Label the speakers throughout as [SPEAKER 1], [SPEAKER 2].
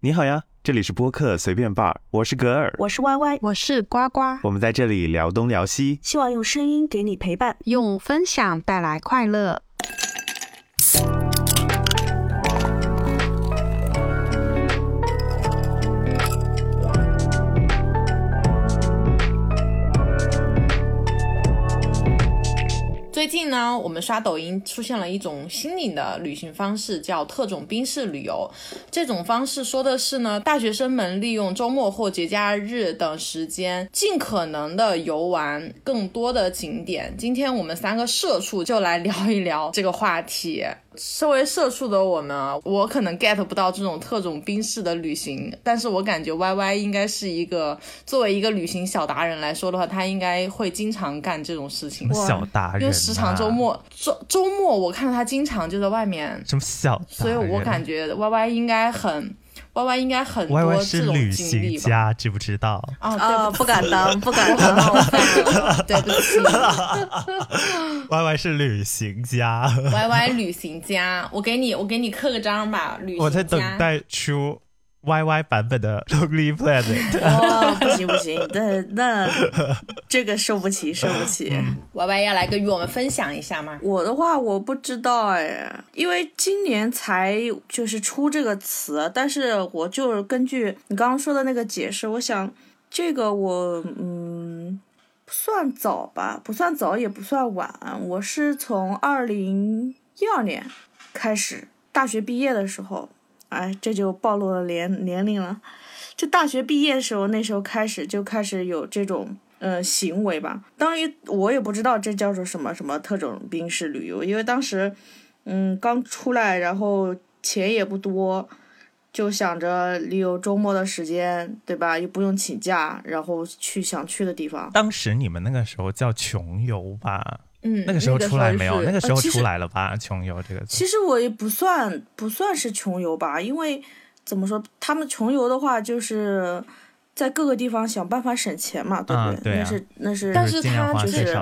[SPEAKER 1] 你好呀，这里是播客随便伴儿我是格尔，
[SPEAKER 2] 我是歪歪
[SPEAKER 3] 我是呱呱，
[SPEAKER 1] 我们在这里聊东聊西，
[SPEAKER 2] 希望用声音给你陪伴，
[SPEAKER 3] 用分享带来快乐。
[SPEAKER 4] 最近呢，我们刷抖音出现了一种新颖的旅行方式，叫特种兵式旅游。这种方式说的是呢，大学生们利用周末或节假日等时间，尽可能的游玩更多的景点。今天我们三个社畜就来聊一聊这个话题。身为社畜的我们，我可能 get 不到这种特种兵式的旅行，但是我感觉 Y Y 应该是一个作为一个旅行小达人来说的话，他应该会经常干这种事情。
[SPEAKER 1] 小达人，
[SPEAKER 4] 因为时常周末周周末我看到他经常就在外面。
[SPEAKER 1] 什么小？
[SPEAKER 4] 所以我感觉 Y Y 应该很。Y Y 应该很多
[SPEAKER 1] 这种旅行家，知不知道？
[SPEAKER 4] 啊，
[SPEAKER 2] 不敢当，不敢当，
[SPEAKER 4] 对不起。
[SPEAKER 1] Y Y 是旅行家，
[SPEAKER 4] Y Y 旅行家，我给你，我给你刻个章吧，旅行
[SPEAKER 1] 家。我在等待出。Y Y 版本的 Lonely Planet，
[SPEAKER 2] 哦，不行不行，那那这个受不起，受不起。
[SPEAKER 4] Y Y 要来跟与我们分享一下吗？
[SPEAKER 2] 我的话我不知道哎，因为今年才就是出这个词，但是我就根据你刚刚说的那个解释，我想这个我嗯不算早吧，不算早也不算晚，我是从二零一二年开始大学毕业的时候。哎，这就暴露了年年龄了。就大学毕业的时候，那时候开始就开始有这种呃行为吧。当然，我也不知道这叫做什么什么特种兵式旅游，因为当时嗯刚出来，然后钱也不多，就想着利用周末的时间，对吧？又不用请假，然后去想去的地方。
[SPEAKER 1] 当时你们那个时候叫穷游吧？
[SPEAKER 4] 嗯，
[SPEAKER 1] 那个时候出来没有？那个时候出来了吧？穷游这个，
[SPEAKER 2] 其实我也不算不算是穷游吧，因为怎么说，他们穷游的话，就是在各个地方想办法省钱嘛，对不
[SPEAKER 1] 对？
[SPEAKER 2] 那是那是，
[SPEAKER 4] 但是他
[SPEAKER 2] 就是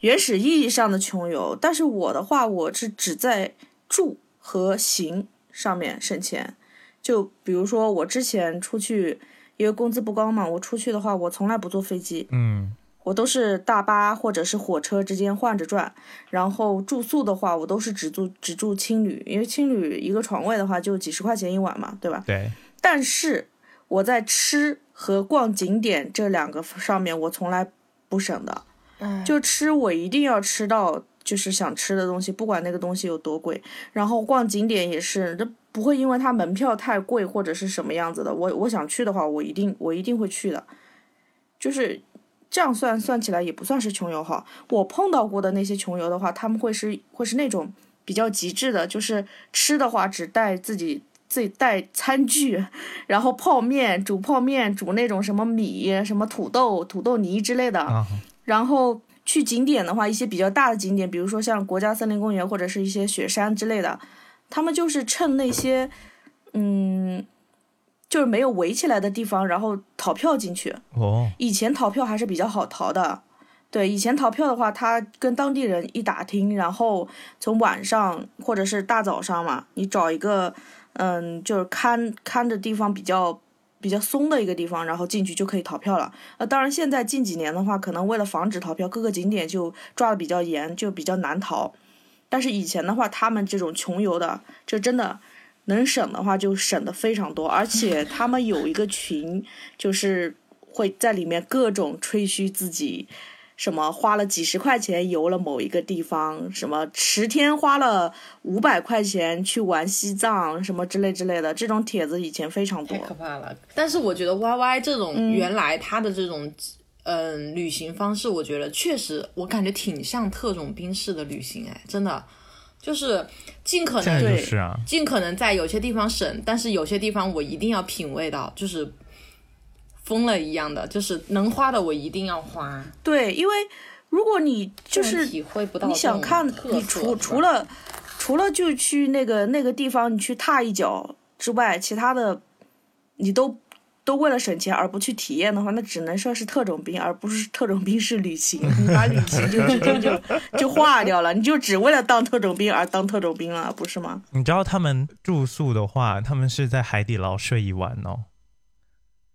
[SPEAKER 2] 原始意义上的穷游。但是我的话，我是只在住和行上面省钱。就比如说我之前出去，因为工资不高嘛，我出去的话，我从来不坐飞机。
[SPEAKER 1] 嗯。
[SPEAKER 2] 我都是大巴或者是火车之间换着转，然后住宿的话，我都是只住只住青旅，因为青旅一个床位的话就几十块钱一晚嘛，对吧？
[SPEAKER 1] 对。
[SPEAKER 2] 但是我在吃和逛景点这两个上面，我从来不省的。
[SPEAKER 4] 嗯。
[SPEAKER 2] 就吃，我一定要吃到就是想吃的东西，不管那个东西有多贵。然后逛景点也是，这不会因为它门票太贵或者是什么样子的，我我想去的话，我一定我一定会去的，就是。这样算算起来也不算是穷游哈。我碰到过的那些穷游的话，他们会是会是那种比较极致的，就是吃的话只带自己自己带餐具，然后泡面煮泡面煮那种什么米什么土豆土豆泥之类的。然后去景点的话，一些比较大的景点，比如说像国家森林公园或者是一些雪山之类的，他们就是趁那些嗯。就是没有围起来的地方，然后逃票进去。
[SPEAKER 1] 哦，
[SPEAKER 2] 以前逃票还是比较好逃的。对，以前逃票的话，他跟当地人一打听，然后从晚上或者是大早上嘛，你找一个，嗯，就是看看的地方比较比较松的一个地方，然后进去就可以逃票了。呃，当然现在近几年的话，可能为了防止逃票，各个景点就抓的比较严，就比较难逃。但是以前的话，他们这种穷游的，这真的。能省的话就省的非常多，而且他们有一个群，就是会在里面各种吹嘘自己，什么花了几十块钱游了某一个地方，什么十天花了五百块钱去玩西藏，什么之类之类的，这种帖子以前非常多。
[SPEAKER 4] 太可怕了！但是我觉得 Y Y 这种原来他的这种嗯旅行方式，我觉得确实我感觉挺像特种兵式的旅行，哎，真的。就是尽可能
[SPEAKER 1] 对，
[SPEAKER 4] 尽可能在有些地方省，但是有些地方我一定要品味到，就是疯了一样的，就是能花的我一定要花。
[SPEAKER 2] 对，因为如果你就是
[SPEAKER 4] 体会不到，
[SPEAKER 2] 你想看，你除除了除了就去那个那个地方你去踏一脚之外，其他的你都都为了省钱而不去体验的话，那只能说是特种兵，而不是特种兵式旅行。你把旅行就直接就就化掉了，你就只为了当特种兵而当特种兵了，不是吗？
[SPEAKER 1] 你知道他们住宿的话，他们是在海底捞睡一晚哦，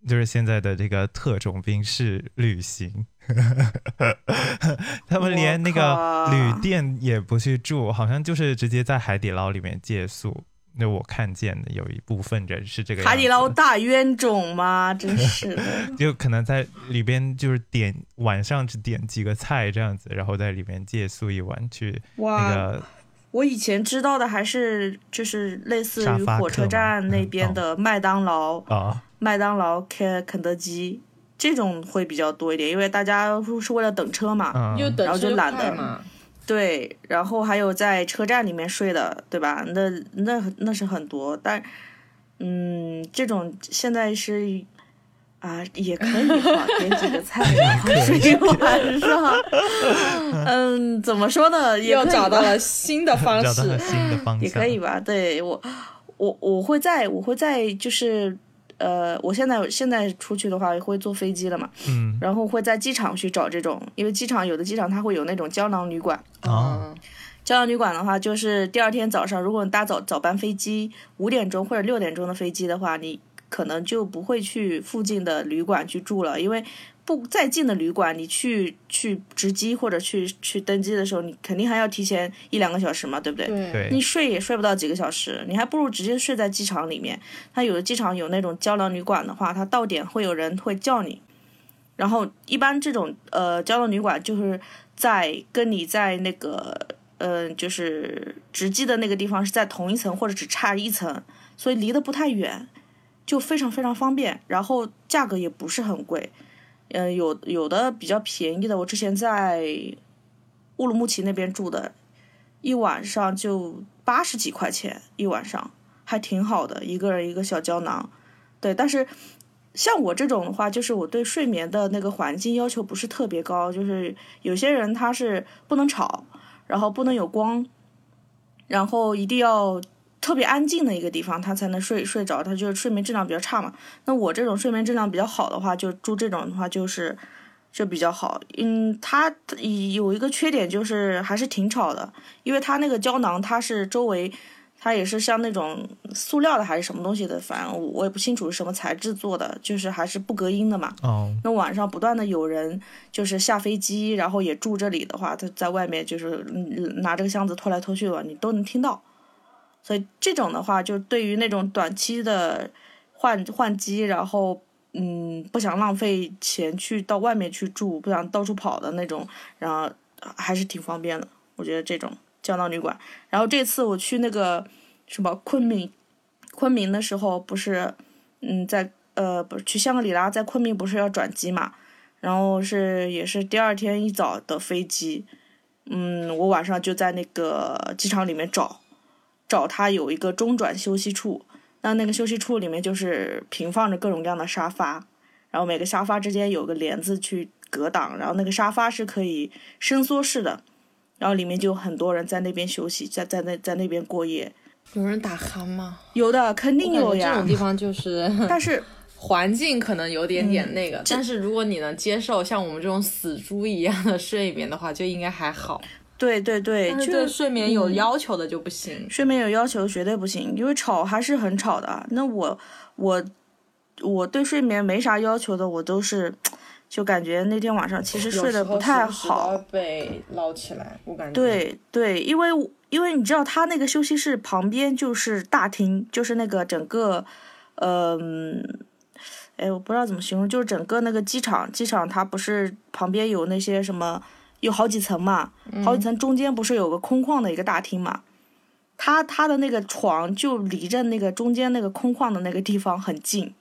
[SPEAKER 1] 就是现在的这个特种兵式旅行，他们连那个旅店也不去住，好像就是直接在海底捞里面借宿。那我看见的有一部分人是这个
[SPEAKER 2] 海底捞大冤种吗？真是的。
[SPEAKER 1] 就可能在里边就是点晚上只点几个菜这样子，然后在里面借宿一晚去那
[SPEAKER 2] 哇，
[SPEAKER 1] 个
[SPEAKER 2] 我以前知道的还是就是类似于火车站那
[SPEAKER 1] 嗯
[SPEAKER 2] 边的麦当劳、
[SPEAKER 1] 啊
[SPEAKER 2] 麦当劳、开肯德基这种会比较多一点，因为大家是为了等车嘛。
[SPEAKER 1] 嗯
[SPEAKER 4] 又等
[SPEAKER 2] 然后就
[SPEAKER 4] 车
[SPEAKER 2] 懒得
[SPEAKER 4] 快嘛。
[SPEAKER 2] 对，然后还有在车站里面睡的，对吧？那那那是很多，但嗯，这种现在是啊，也可以哈，点几个菜 然后睡一晚上。嗯，怎么说呢？也
[SPEAKER 4] 又找到了新的方
[SPEAKER 1] 找到了
[SPEAKER 4] 式，
[SPEAKER 1] 新的方式，
[SPEAKER 2] 也可以吧？对我，我我会在我会在就是呃，我现在现在出去的话会坐飞机了嘛，
[SPEAKER 1] 嗯
[SPEAKER 2] 然后会在机场去找这种，因为机场有的机场它会有那种胶囊旅馆。
[SPEAKER 1] 啊
[SPEAKER 4] 嗯，
[SPEAKER 2] 胶囊旅馆的话，就是第二天早上，如果你搭早早班飞机，五点钟或者六点钟的飞机的话，你可能就不会去附近的旅馆去住了，因为不再近的旅馆，你去去值机或者去去登机的时候，你肯定还要提前一两个小时嘛，对不对？你睡也睡不到几个小时，你还不如直接睡在机场里面。它有的机场有那种胶囊旅馆的话，它到点会有人会叫你。然后一般这种呃胶囊旅馆就是在跟你在那个呃就是值机的那个地方是在同一层或者只差一层，所以离得不太远，就非常非常方便。然后价格也不是很贵，呃有有的比较便宜的，我之前在乌鲁木齐那边住的，一晚上就八十几块钱一晚上，还挺好的，一个人一个小胶囊。对，但是像我这种的话，就是我对睡眠的那个环境要求不是特别高，就是有些人他是不能吵，然后不能有光，然后一定要特别安静的一个地方，他才能睡睡着，他就是睡眠质量比较差嘛。那我这种睡眠质量比较好的话，就住这种的话就是。就比较好，嗯，它有一个缺点就是还是挺吵的，因为它那个胶囊它是周围，它也是像那种塑料的还是什么东西的，反正我也不清楚是什么材质做的，就是还是不隔音的嘛。
[SPEAKER 1] 哦，
[SPEAKER 2] 那晚上不断的有人就是下飞机，然后也住这里的话，他在外面就是嗯拿这个箱子拖来拖去的，你都能听到。所以这种的话，就对于那种短期的换换机，然后嗯不想浪费钱去到外面去住，不想到处跑的那种，然后还是挺方便的。我觉得这种胶囊旅馆。然后这次我去那个什么昆明，昆明的时候不是嗯在呃不是去香格里拉，在昆明不是要转机嘛，然后是也是第二天一早的飞机，嗯，我晚上就在那个机场里面找，找他有一个中转休息处，那那个休息处里面就是平放着各种各样的沙发，然后每个沙发之间有个帘子去隔挡，然后那个沙发是可以伸缩式的，然后里面就有很多人在那边休息，在在那在那边过夜，
[SPEAKER 4] 有人打鼾吗？
[SPEAKER 2] 有的肯定有呀
[SPEAKER 4] 这种，地方就是
[SPEAKER 2] 但是
[SPEAKER 4] 环境可能有点点那个，
[SPEAKER 2] 嗯
[SPEAKER 4] 但是如果你能接受像我们这种死猪一样的睡眠的话，就应该还好。
[SPEAKER 2] 对对对，
[SPEAKER 4] 但是
[SPEAKER 2] 就
[SPEAKER 4] 对睡眠有
[SPEAKER 2] 嗯
[SPEAKER 4] 要求的就不行。
[SPEAKER 2] 睡眠有要求绝对不行，因为吵还是很吵的。那我我我对睡眠没啥要求的，我都是就感觉那天晚上其实睡得不太好。
[SPEAKER 4] 被捞起来，我感觉。，
[SPEAKER 2] 对对，因为因为你知道，他那个休息室旁边就是大厅，就是那个整个，嗯、哎，我不知道怎么形容，就是整个那个机场，机场它不是旁边有那些什么，有好几层嘛，好几层中间不是有个空旷的一个大厅嘛？他他的那个床就离着那个中间那个空旷的那个地方很近，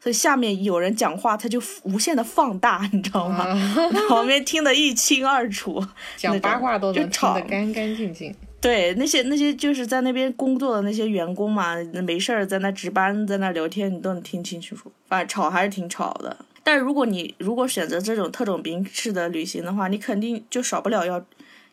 [SPEAKER 2] 所以下面有人讲话，他就无限的放大，你知道吗？旁边听得一清二楚。
[SPEAKER 4] 讲八卦都能听得干干净净。
[SPEAKER 2] 对，那些那些就是在那边工作的那些员工嘛，没事儿在那值班，在那聊天，你都能听清楚楚。反正吵还是挺吵的。但如果你如果选择这种特种兵式的旅行的话，你肯定就少不了要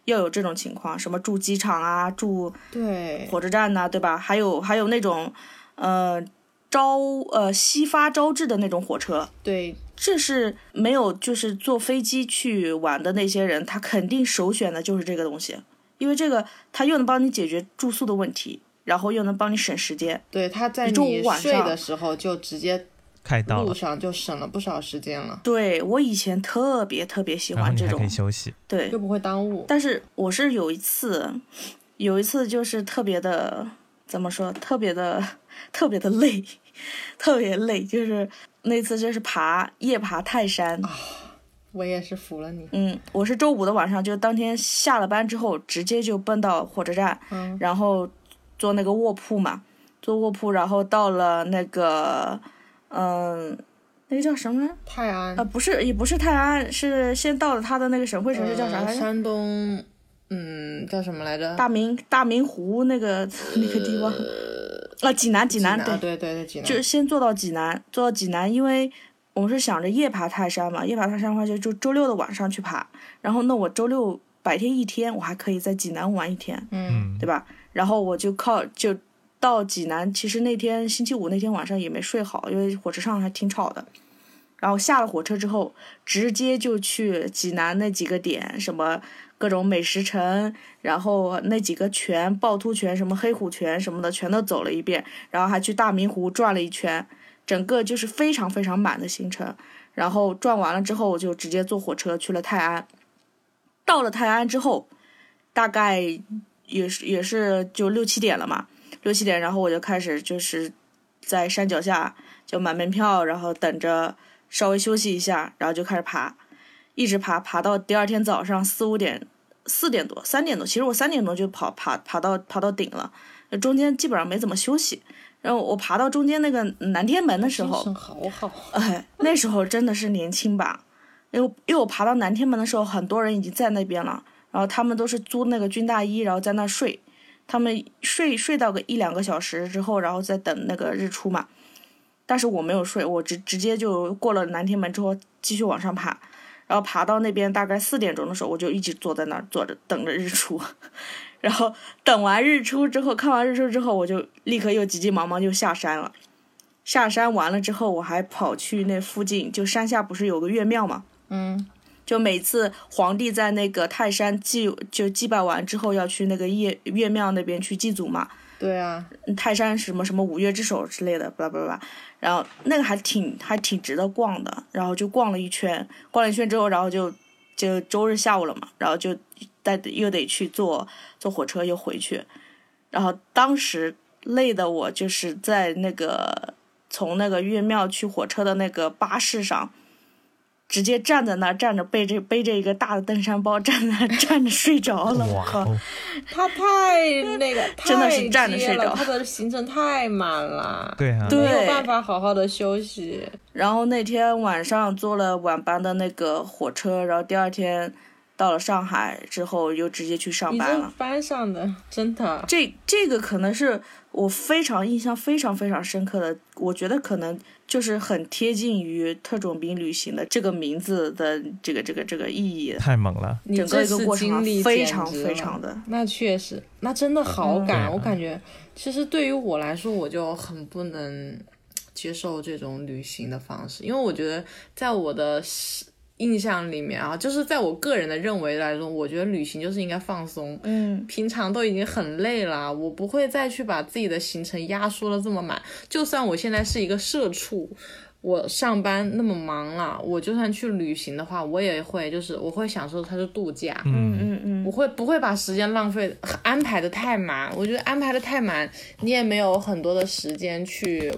[SPEAKER 2] 要有这种情况，什么住机场啊，住
[SPEAKER 4] 对，
[SPEAKER 2] 火车站呐、对吧？还有还有那种，呃，招呃西发招致的那种火车，
[SPEAKER 4] 对，
[SPEAKER 2] 这是没有就是坐飞机去玩的那些人，他肯定首选的就是这个东西，因为这个他又能帮你解决住宿的问题，然后又能帮你省时间。
[SPEAKER 4] 对，他在
[SPEAKER 2] 你中午晚上
[SPEAKER 4] 睡的时候就直接路
[SPEAKER 1] 开到了，
[SPEAKER 4] 上就省了不少时间了，
[SPEAKER 2] 对我以前特别特别喜欢这种
[SPEAKER 1] 然后你还可以，休息。
[SPEAKER 2] 对
[SPEAKER 4] 又，不会耽误。
[SPEAKER 2] 但是我是有一次，有一次就是特别的怎么说，特别的特别的累，特别累，就是那次就是爬夜爬泰山。
[SPEAKER 4] 我也是服了你。
[SPEAKER 2] 嗯，我是周五的晚上，就当天下了班之后，直接就奔到火车站，
[SPEAKER 4] 嗯
[SPEAKER 2] 然后坐那个卧铺嘛，坐卧铺，然后到了那个，嗯、那个叫什么来？
[SPEAKER 4] 泰安
[SPEAKER 2] 啊，不是，也不是泰安，是先到了他的那个省会城市叫啥来着？
[SPEAKER 4] 呃山东，嗯，叫什么来着？
[SPEAKER 2] 大明大明湖那个 那个地方，啊，济南，济南，
[SPEAKER 4] 对
[SPEAKER 2] 对，
[SPEAKER 4] 对对，济南。
[SPEAKER 2] 就是先坐到济南，坐到济南，因为我们是想着夜爬泰山嘛，夜爬泰山的话就就周六的晚上去爬，然后那我周六白天一天，我还可以在济南玩一天，
[SPEAKER 4] 嗯，
[SPEAKER 1] 嗯
[SPEAKER 2] 对，吧？然后我就靠就到济南，其实那天星期五那天晚上也没睡好，因为火车上还挺吵的。然后下了火车之后，直接就去济南那几个点，什么各种美食城，然后那几个泉，趵突泉、什么黑虎泉什么的，全都走了一遍，然后还去大明湖转了一圈，整个就是非常非常满的行程。然后转完了之后，我就直接坐火车去了泰安。到了泰安之后，大概也是也是就六七点了嘛，六七点，然后我就开始就是在山脚下就买门票，然后等着稍微休息一下，然后就开始爬，一直爬爬到第二天早上四五点、四点多、三点多，其实我三点多就跑爬爬到爬到顶了，中间基本上没怎么休息。然后我爬到中间那个南天门的时候，
[SPEAKER 4] 好好。
[SPEAKER 2] 哎，那时候真的是年轻吧，因为因为我爬到南天门的时候，很多人已经在那边了，然后他们都是租那个军大衣，然后在那睡，他们睡睡到个一两个小时之后，然后再等那个日出嘛。但是我没有睡，我直直接就过了南天门之后继续往上爬，然后爬到那边大概四点钟的时候，我就一直坐在那儿坐着等着日出，然后等完日出之后，看完日出之后，我就立刻又急急忙忙就下山了。下山完了之后，我还跑去那附近，就山下不是有个岳庙嘛？
[SPEAKER 4] 嗯，
[SPEAKER 2] 就每次皇帝在那个泰山祭就祭拜完之后，要去那个岳岳庙那边去祭祖嘛。
[SPEAKER 4] 对啊，
[SPEAKER 2] 泰山什么什么五岳之首之类的，巴拉巴拉。然后那个还挺还挺值得逛的，然后就逛了一圈，逛了一圈之后，然后就就周日下午了嘛，然后就带又得去坐坐火车又回去，然后当时累的我就是在那个从那个岳庙去火车的那个巴士上。直接站在那儿，站着背着背着一个大的登山包，站在那儿 站着睡着了。我靠！
[SPEAKER 4] 他太那个，
[SPEAKER 2] 真的是站着睡着
[SPEAKER 4] 他的行程太满了，
[SPEAKER 1] 对啊，
[SPEAKER 2] 对
[SPEAKER 4] 没有办法好好的休息。
[SPEAKER 2] 然后那天晚上坐了晚班的那个火车，然后第二天到了上海之后，又直接去上班了。
[SPEAKER 4] 班上的真的，
[SPEAKER 2] 这这个可能是我非常印象非常非常深刻的，我觉得可能就是很贴近于特种兵旅行的这个名字的这个这个这个意义。
[SPEAKER 1] 太猛了。
[SPEAKER 2] 整个一个过程非常非常的
[SPEAKER 4] 那确实，那真的好赶。
[SPEAKER 1] 对啊
[SPEAKER 4] 我感觉，其实对于我来说，我就很不能接受这种旅行的方式，因为我觉得在我的印象里面啊，就是在我个人的认为来说，我觉得旅行就是应该放松。
[SPEAKER 2] 嗯，
[SPEAKER 4] 平常都已经很累了，我不会再去把自己的行程压缩的这么满。就算我现在是一个社畜，我上班那么忙了，我就算去旅行的话，我也会就是我会享受它是度假。
[SPEAKER 2] 嗯嗯嗯
[SPEAKER 4] 我会不会把时间浪费安排的太满？我觉得安排的太满，你也没有很多的时间去，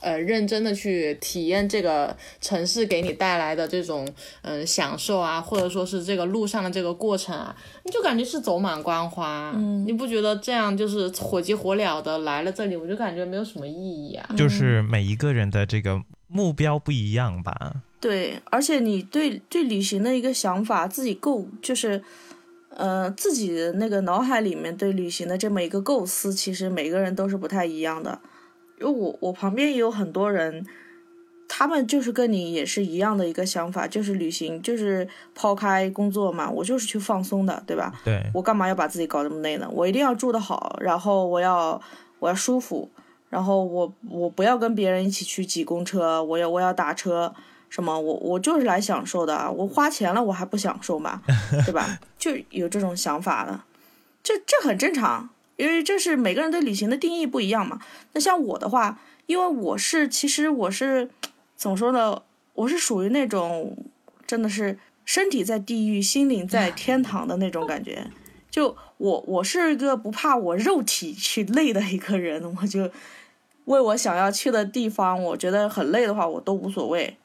[SPEAKER 4] 呃，认真的去体验这个城市给你带来的这种嗯、享受啊，或者说是这个路上的这个过程啊，你就感觉是走马观花。嗯，你不觉得这样就是火急火燎的来了这里，我就感觉没有什么意义啊。
[SPEAKER 1] 就是每一个人的这个目标不一样吧。
[SPEAKER 2] 对，而且你对对旅行的一个想法，自己构就是，呃，自己的那个脑海里面对旅行的这么一个构思，其实每个人都是不太一样的。因为我我旁边也有很多人，他们就是跟你也是一样的一个想法，就是旅行就是抛开工作嘛，我就是去放松的，对吧？
[SPEAKER 1] 对，
[SPEAKER 2] 我干嘛要把自己搞这么累呢？我一定要住得好，然后我要我要舒服，然后我我不要跟别人一起去挤公车，我要我要打车，什么我我就是来享受的，我花钱了我还不享受嘛？对吧？就有这种想法的，这这很正常，因为这是每个人对旅行的定义不一样嘛。那像我的话，因为我是其实我是怎么说呢？我是属于那种真的是身体在地狱，心灵在天堂的那种感觉。就我我是一个不怕我肉体去累的一个人，我就为我想要去的地方，我觉得很累的话，我都无所谓。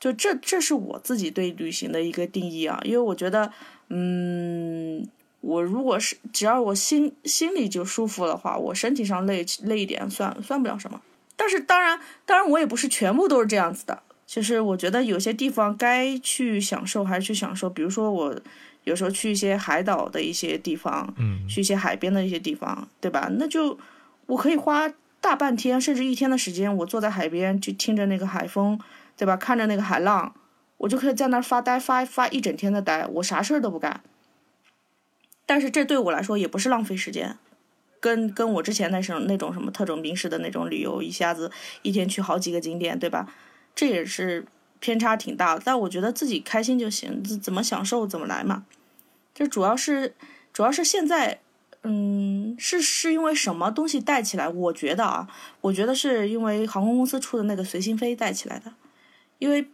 [SPEAKER 2] 就这这是我自己对旅行的一个定义啊，因为我觉得，嗯，我如果是只要我心心里就舒服的话，我身体上累累一点算算不了什么。但是当然当然我也不是全部都是这样子的。其实我觉得有些地方该去享受还是去享受，比如说我有时候去一些海岛的一些地方，
[SPEAKER 1] 嗯，
[SPEAKER 2] 去一些海边的一些地方，对吧？那就我可以花大半天甚至一天的时间，我坐在海边去听着那个海风，对吧？看着那个海浪，我就可以在那儿发呆发发一整天的呆，我啥事儿都不干。但是这对我来说也不是浪费时间，跟跟我之前那种那种什么特种兵式的那种旅游，一下子一天去好几个景点，对吧？这也是偏差挺大，但我觉得自己开心就行，怎么享受怎么来嘛。这主要是主要是现在，嗯，是是因为什么东西带起来？我觉得啊，我觉得是因为航空公司出的那个随心飞带起来的，因为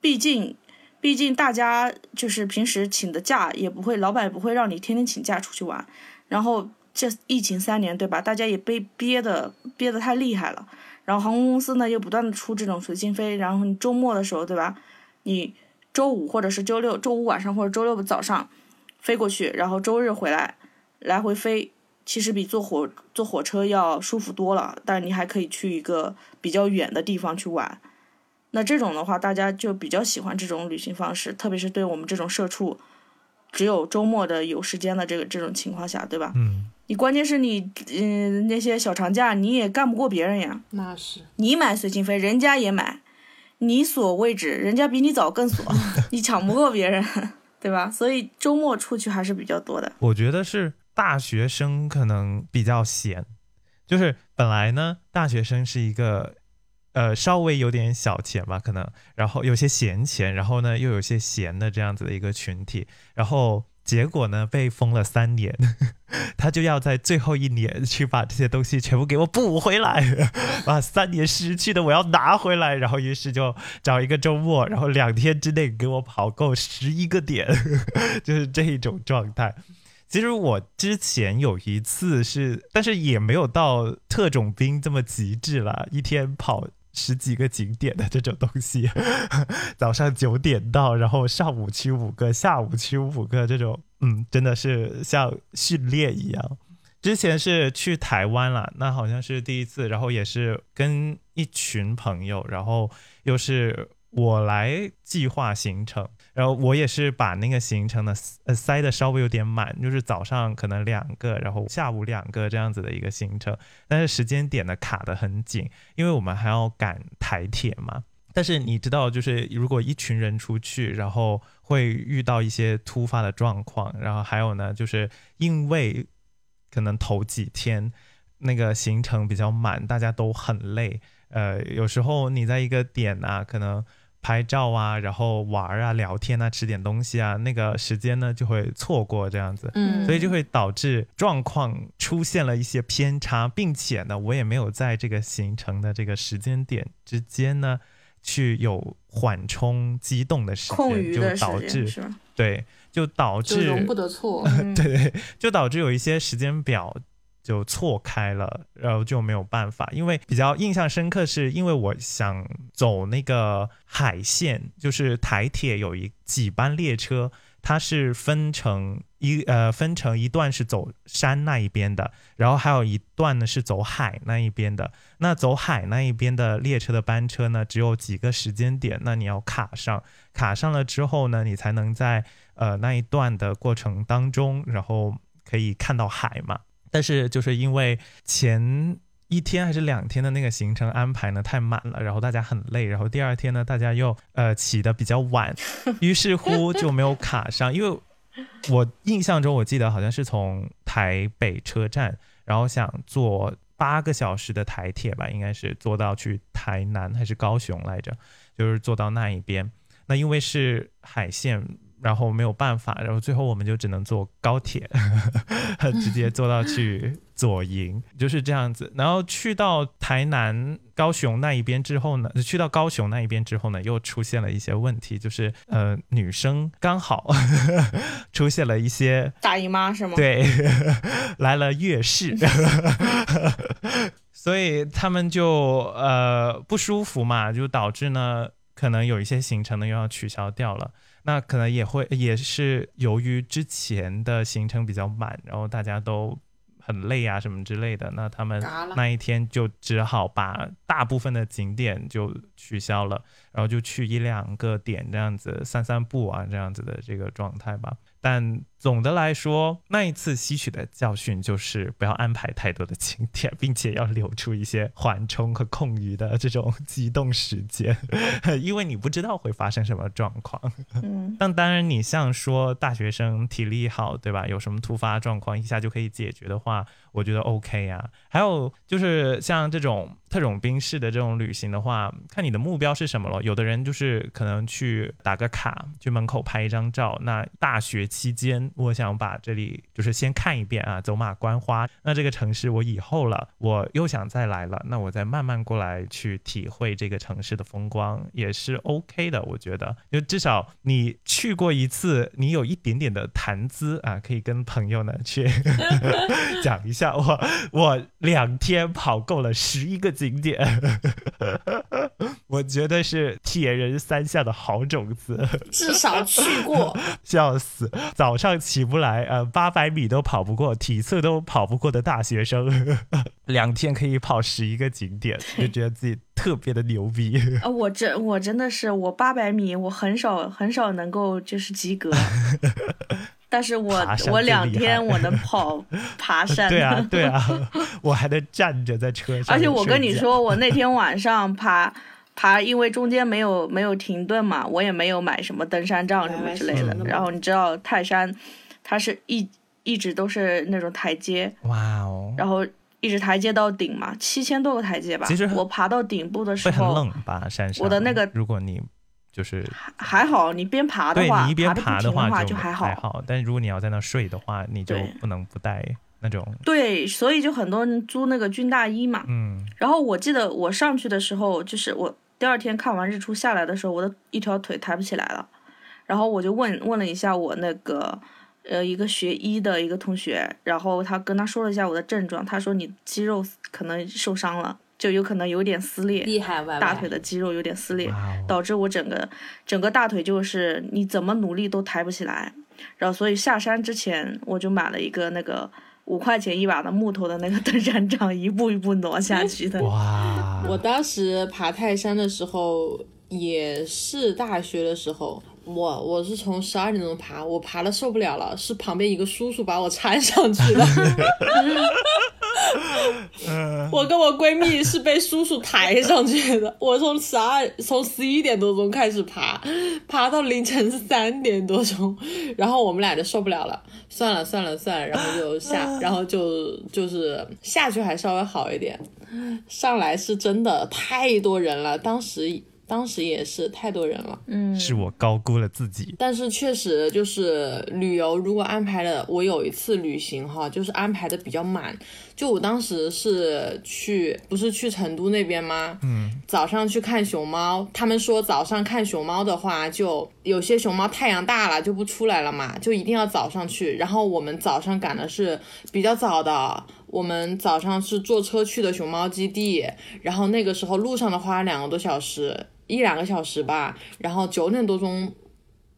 [SPEAKER 2] 毕竟毕竟大家就是平时请的假也不会，老板也不会让你天天请假出去玩。然后这疫情三年，对吧？大家也被憋的憋得太厉害了。然后航空公司呢又不断的出这种随心飞，然后你周末的时候，对吧？你周五或者是周六，周五晚上或者周六的早上飞过去，然后周日回来，来回飞，其实比坐火坐火车要舒服多了。但你还可以去一个比较远的地方去玩。那这种的话，大家就比较喜欢这种旅行方式，特别是对我们这种社畜，只有周末的有时间的这个这种情况下，对吧？
[SPEAKER 1] 嗯。
[SPEAKER 2] 你关键是你，嗯，那些小长假你也干不过别人呀。
[SPEAKER 4] 那是。
[SPEAKER 2] 你买随心飞，人家也买，你锁位置，人家比你早更锁，你抢不过别人，对吧？所以周末出去还是比较多的。
[SPEAKER 1] 我觉得是大学生可能比较闲，就是本来呢，大学生是一个，呃，稍微有点小钱吧，可能，然后有些闲钱，然后呢又有些闲的这样子的一个群体，然后。结果呢，被封了三年，他就要在最后一年去把这些东西全部给我补回来，把三年失去的我要拿回来。然后于是就找一个周末，然后两天之内给我跑够十一个点，就是这一种状态。其实我之前有一次是，但是也没有到特种兵这么极致了，一天跑。十几个景点的这种东西，早上九点到，然后上午去五个，下午去五个，这种，嗯，真的是像训练一样。之前是去台湾了，那好像是第一次，然后也是跟一群朋友，然后又是我来计划行程。然后我也是把那个行程呢，呃，塞的稍微有点满，就是早上可能两个，然后下午两个这样子的一个行程，但是时间点呢卡得很紧，因为我们还要赶台铁嘛。但是你知道，就是如果一群人出去，然后会遇到一些突发的状况，然后还有呢，就是因为可能头几天那个行程比较满，大家都很累，呃，有时候你在一个点啊，可能。拍照啊，然后玩啊，聊天啊，吃点东西啊，那个时间呢就会错过这样子，
[SPEAKER 4] 嗯，
[SPEAKER 1] 所以就会导致状况出现了一些偏差，并且呢，我也没有在这个行程的这个时间点之间呢去有缓冲激动的时间，就导致对，就导致
[SPEAKER 4] 容不得错，
[SPEAKER 1] 对，就导致有一些时间表。就错开了，然后就没有办法。因为比较印象深刻，是因为我想走那个海线，就是台铁有一几班列车，它是分成一呃分成一段是走山那一边的，然后还有一段呢是走海那一边的。那走海那一边的列车的班车呢，只有几个时间点，那你要卡上，卡上了之后呢，你才能在呃那一段的过程当中，然后可以看到海嘛。但是就是因为前一天还是两天的那个行程安排呢太满了，然后大家很累，然后第二天呢大家又呃起的比较晚，于是乎就没有卡上。因为我印象中我记得好像是从台北车站，然后想坐八个小时的台铁吧，应该是坐到去台南还是高雄来着，就是坐到那一边。那因为是海线。然后没有办法，然后最后我们就只能坐高铁，直接坐到去左营，就是这样子。然后去到台南、高雄那一边之后呢，去到高雄那一边之后呢，又出现了一些问题，就是呃，女生刚好 出现了一些
[SPEAKER 2] 大姨妈是吗？
[SPEAKER 1] 对，来了月事，所以他们就呃不舒服嘛，就导致呢，可能有一些行程呢又要取消掉了。那可能也会也是由于之前的行程比较满，然后大家都很累啊什么之类的，那他们那一天就只好把大部分的景点就取消了，然后就去一两个点这样子散散步啊这样子的这个状态吧。但总的来说，那一次吸取的教训就是不要安排太多的景点，并且要留出一些缓冲和空余的这种 机动时间，因为你不知道会发生什么状况。
[SPEAKER 2] 嗯，
[SPEAKER 1] 但当然，你像说大学生体力好，对吧？有什么突发状况一下就可以解决的话，我觉得 OK 啊。还有就是像这种特种兵式的这种旅行的话，看你的目标是什么了。有的人就是可能去打个卡，去门口拍一张照。那大学。期间，我想把这里就是先看一遍啊，走马观花。那这个城市我以后了，我又想再来了，那我再慢慢过来去体会这个城市的风光，也是 OK 的。我觉得，就至少你去过一次，你有一点点的谈资啊，可以跟朋友呢去 讲一下。我我两天跑够了十一个景点，我觉得是铁人三项的好种子，
[SPEAKER 4] 至少去过，
[SPEAKER 1] 笑死。早上起不来，呃，八百米都跑不过，体测都跑不过的大学生，两天可以跑十一个景点，就觉得自己特别的牛逼。
[SPEAKER 2] 啊，我真我真的是我八百米，我很少很少能够就是及格，但是我我两天我能跑爬山。
[SPEAKER 1] 对啊对啊，我还能站着在车上。
[SPEAKER 2] 而且我跟你说，我那天晚上爬。爬，因为中间没有没有停顿嘛，我也没有买什么登山杖什么之类的。然后你知道泰山，它是一一直都是那种台阶，
[SPEAKER 1] 哇哦，
[SPEAKER 2] 然后一直台阶到顶嘛，七千多个台阶吧。
[SPEAKER 1] 其实
[SPEAKER 2] 我爬到顶部的时候，
[SPEAKER 1] 会很冷吧？山上。
[SPEAKER 2] 我的那个，
[SPEAKER 1] 如果你就是
[SPEAKER 2] 还好，你边爬的
[SPEAKER 1] 话，你一边爬
[SPEAKER 2] 的
[SPEAKER 1] 话
[SPEAKER 2] 就
[SPEAKER 1] 还好。但是如果你要在那睡的话，你就不能不带。那种
[SPEAKER 2] 对，所以就很多人租那个军大衣嘛。
[SPEAKER 1] 嗯。
[SPEAKER 2] 然后我记得我上去的时候，就是我第二天看完日出下来的时候，我的一条腿抬不起来了。然后我就问问了一下我那个呃一个学医的一个同学，然后他跟他说了一下我的症状，他说你肌肉可能受伤了，就有可能有点撕裂，
[SPEAKER 4] 厉害
[SPEAKER 2] 大腿的肌肉有点撕裂，导致我整个整个大腿就是你怎么努力都抬不起来。然后所以下山之前我就买了一个那个。五块钱一把的木头的那个登山杖，一步一步挪下去的。
[SPEAKER 1] 哇！
[SPEAKER 4] 我当时爬泰山的时候，也是大学的时候，我我是从十二点钟爬，我爬的受不了了，是旁边一个叔叔把我搀上去的。我跟我闺蜜是被叔叔抬上去的。我从十二从十一点多钟开始爬，爬到凌晨三点多钟，然后我们俩就受不了了，算了算了算了，然后就下，然后就就是下去还稍微好一点，上来是真的太多人了，当时。当时也是太多人了，
[SPEAKER 2] 嗯，
[SPEAKER 1] 是我高估了自己。
[SPEAKER 4] 但是确实就是旅游，如果安排了，我有一次旅行哈，就是安排的比较满。就我当时是去，不是去成都那边吗？
[SPEAKER 1] 嗯，
[SPEAKER 4] 早上去看熊猫，他们说早上看熊猫的话，就有些熊猫太阳大了就不出来了嘛，就一定要早上去。然后我们早上赶的是比较早的，我们早上是坐车去的熊猫基地，然后那个时候路上的话两个多小时。一两个小时吧，然后九点多钟，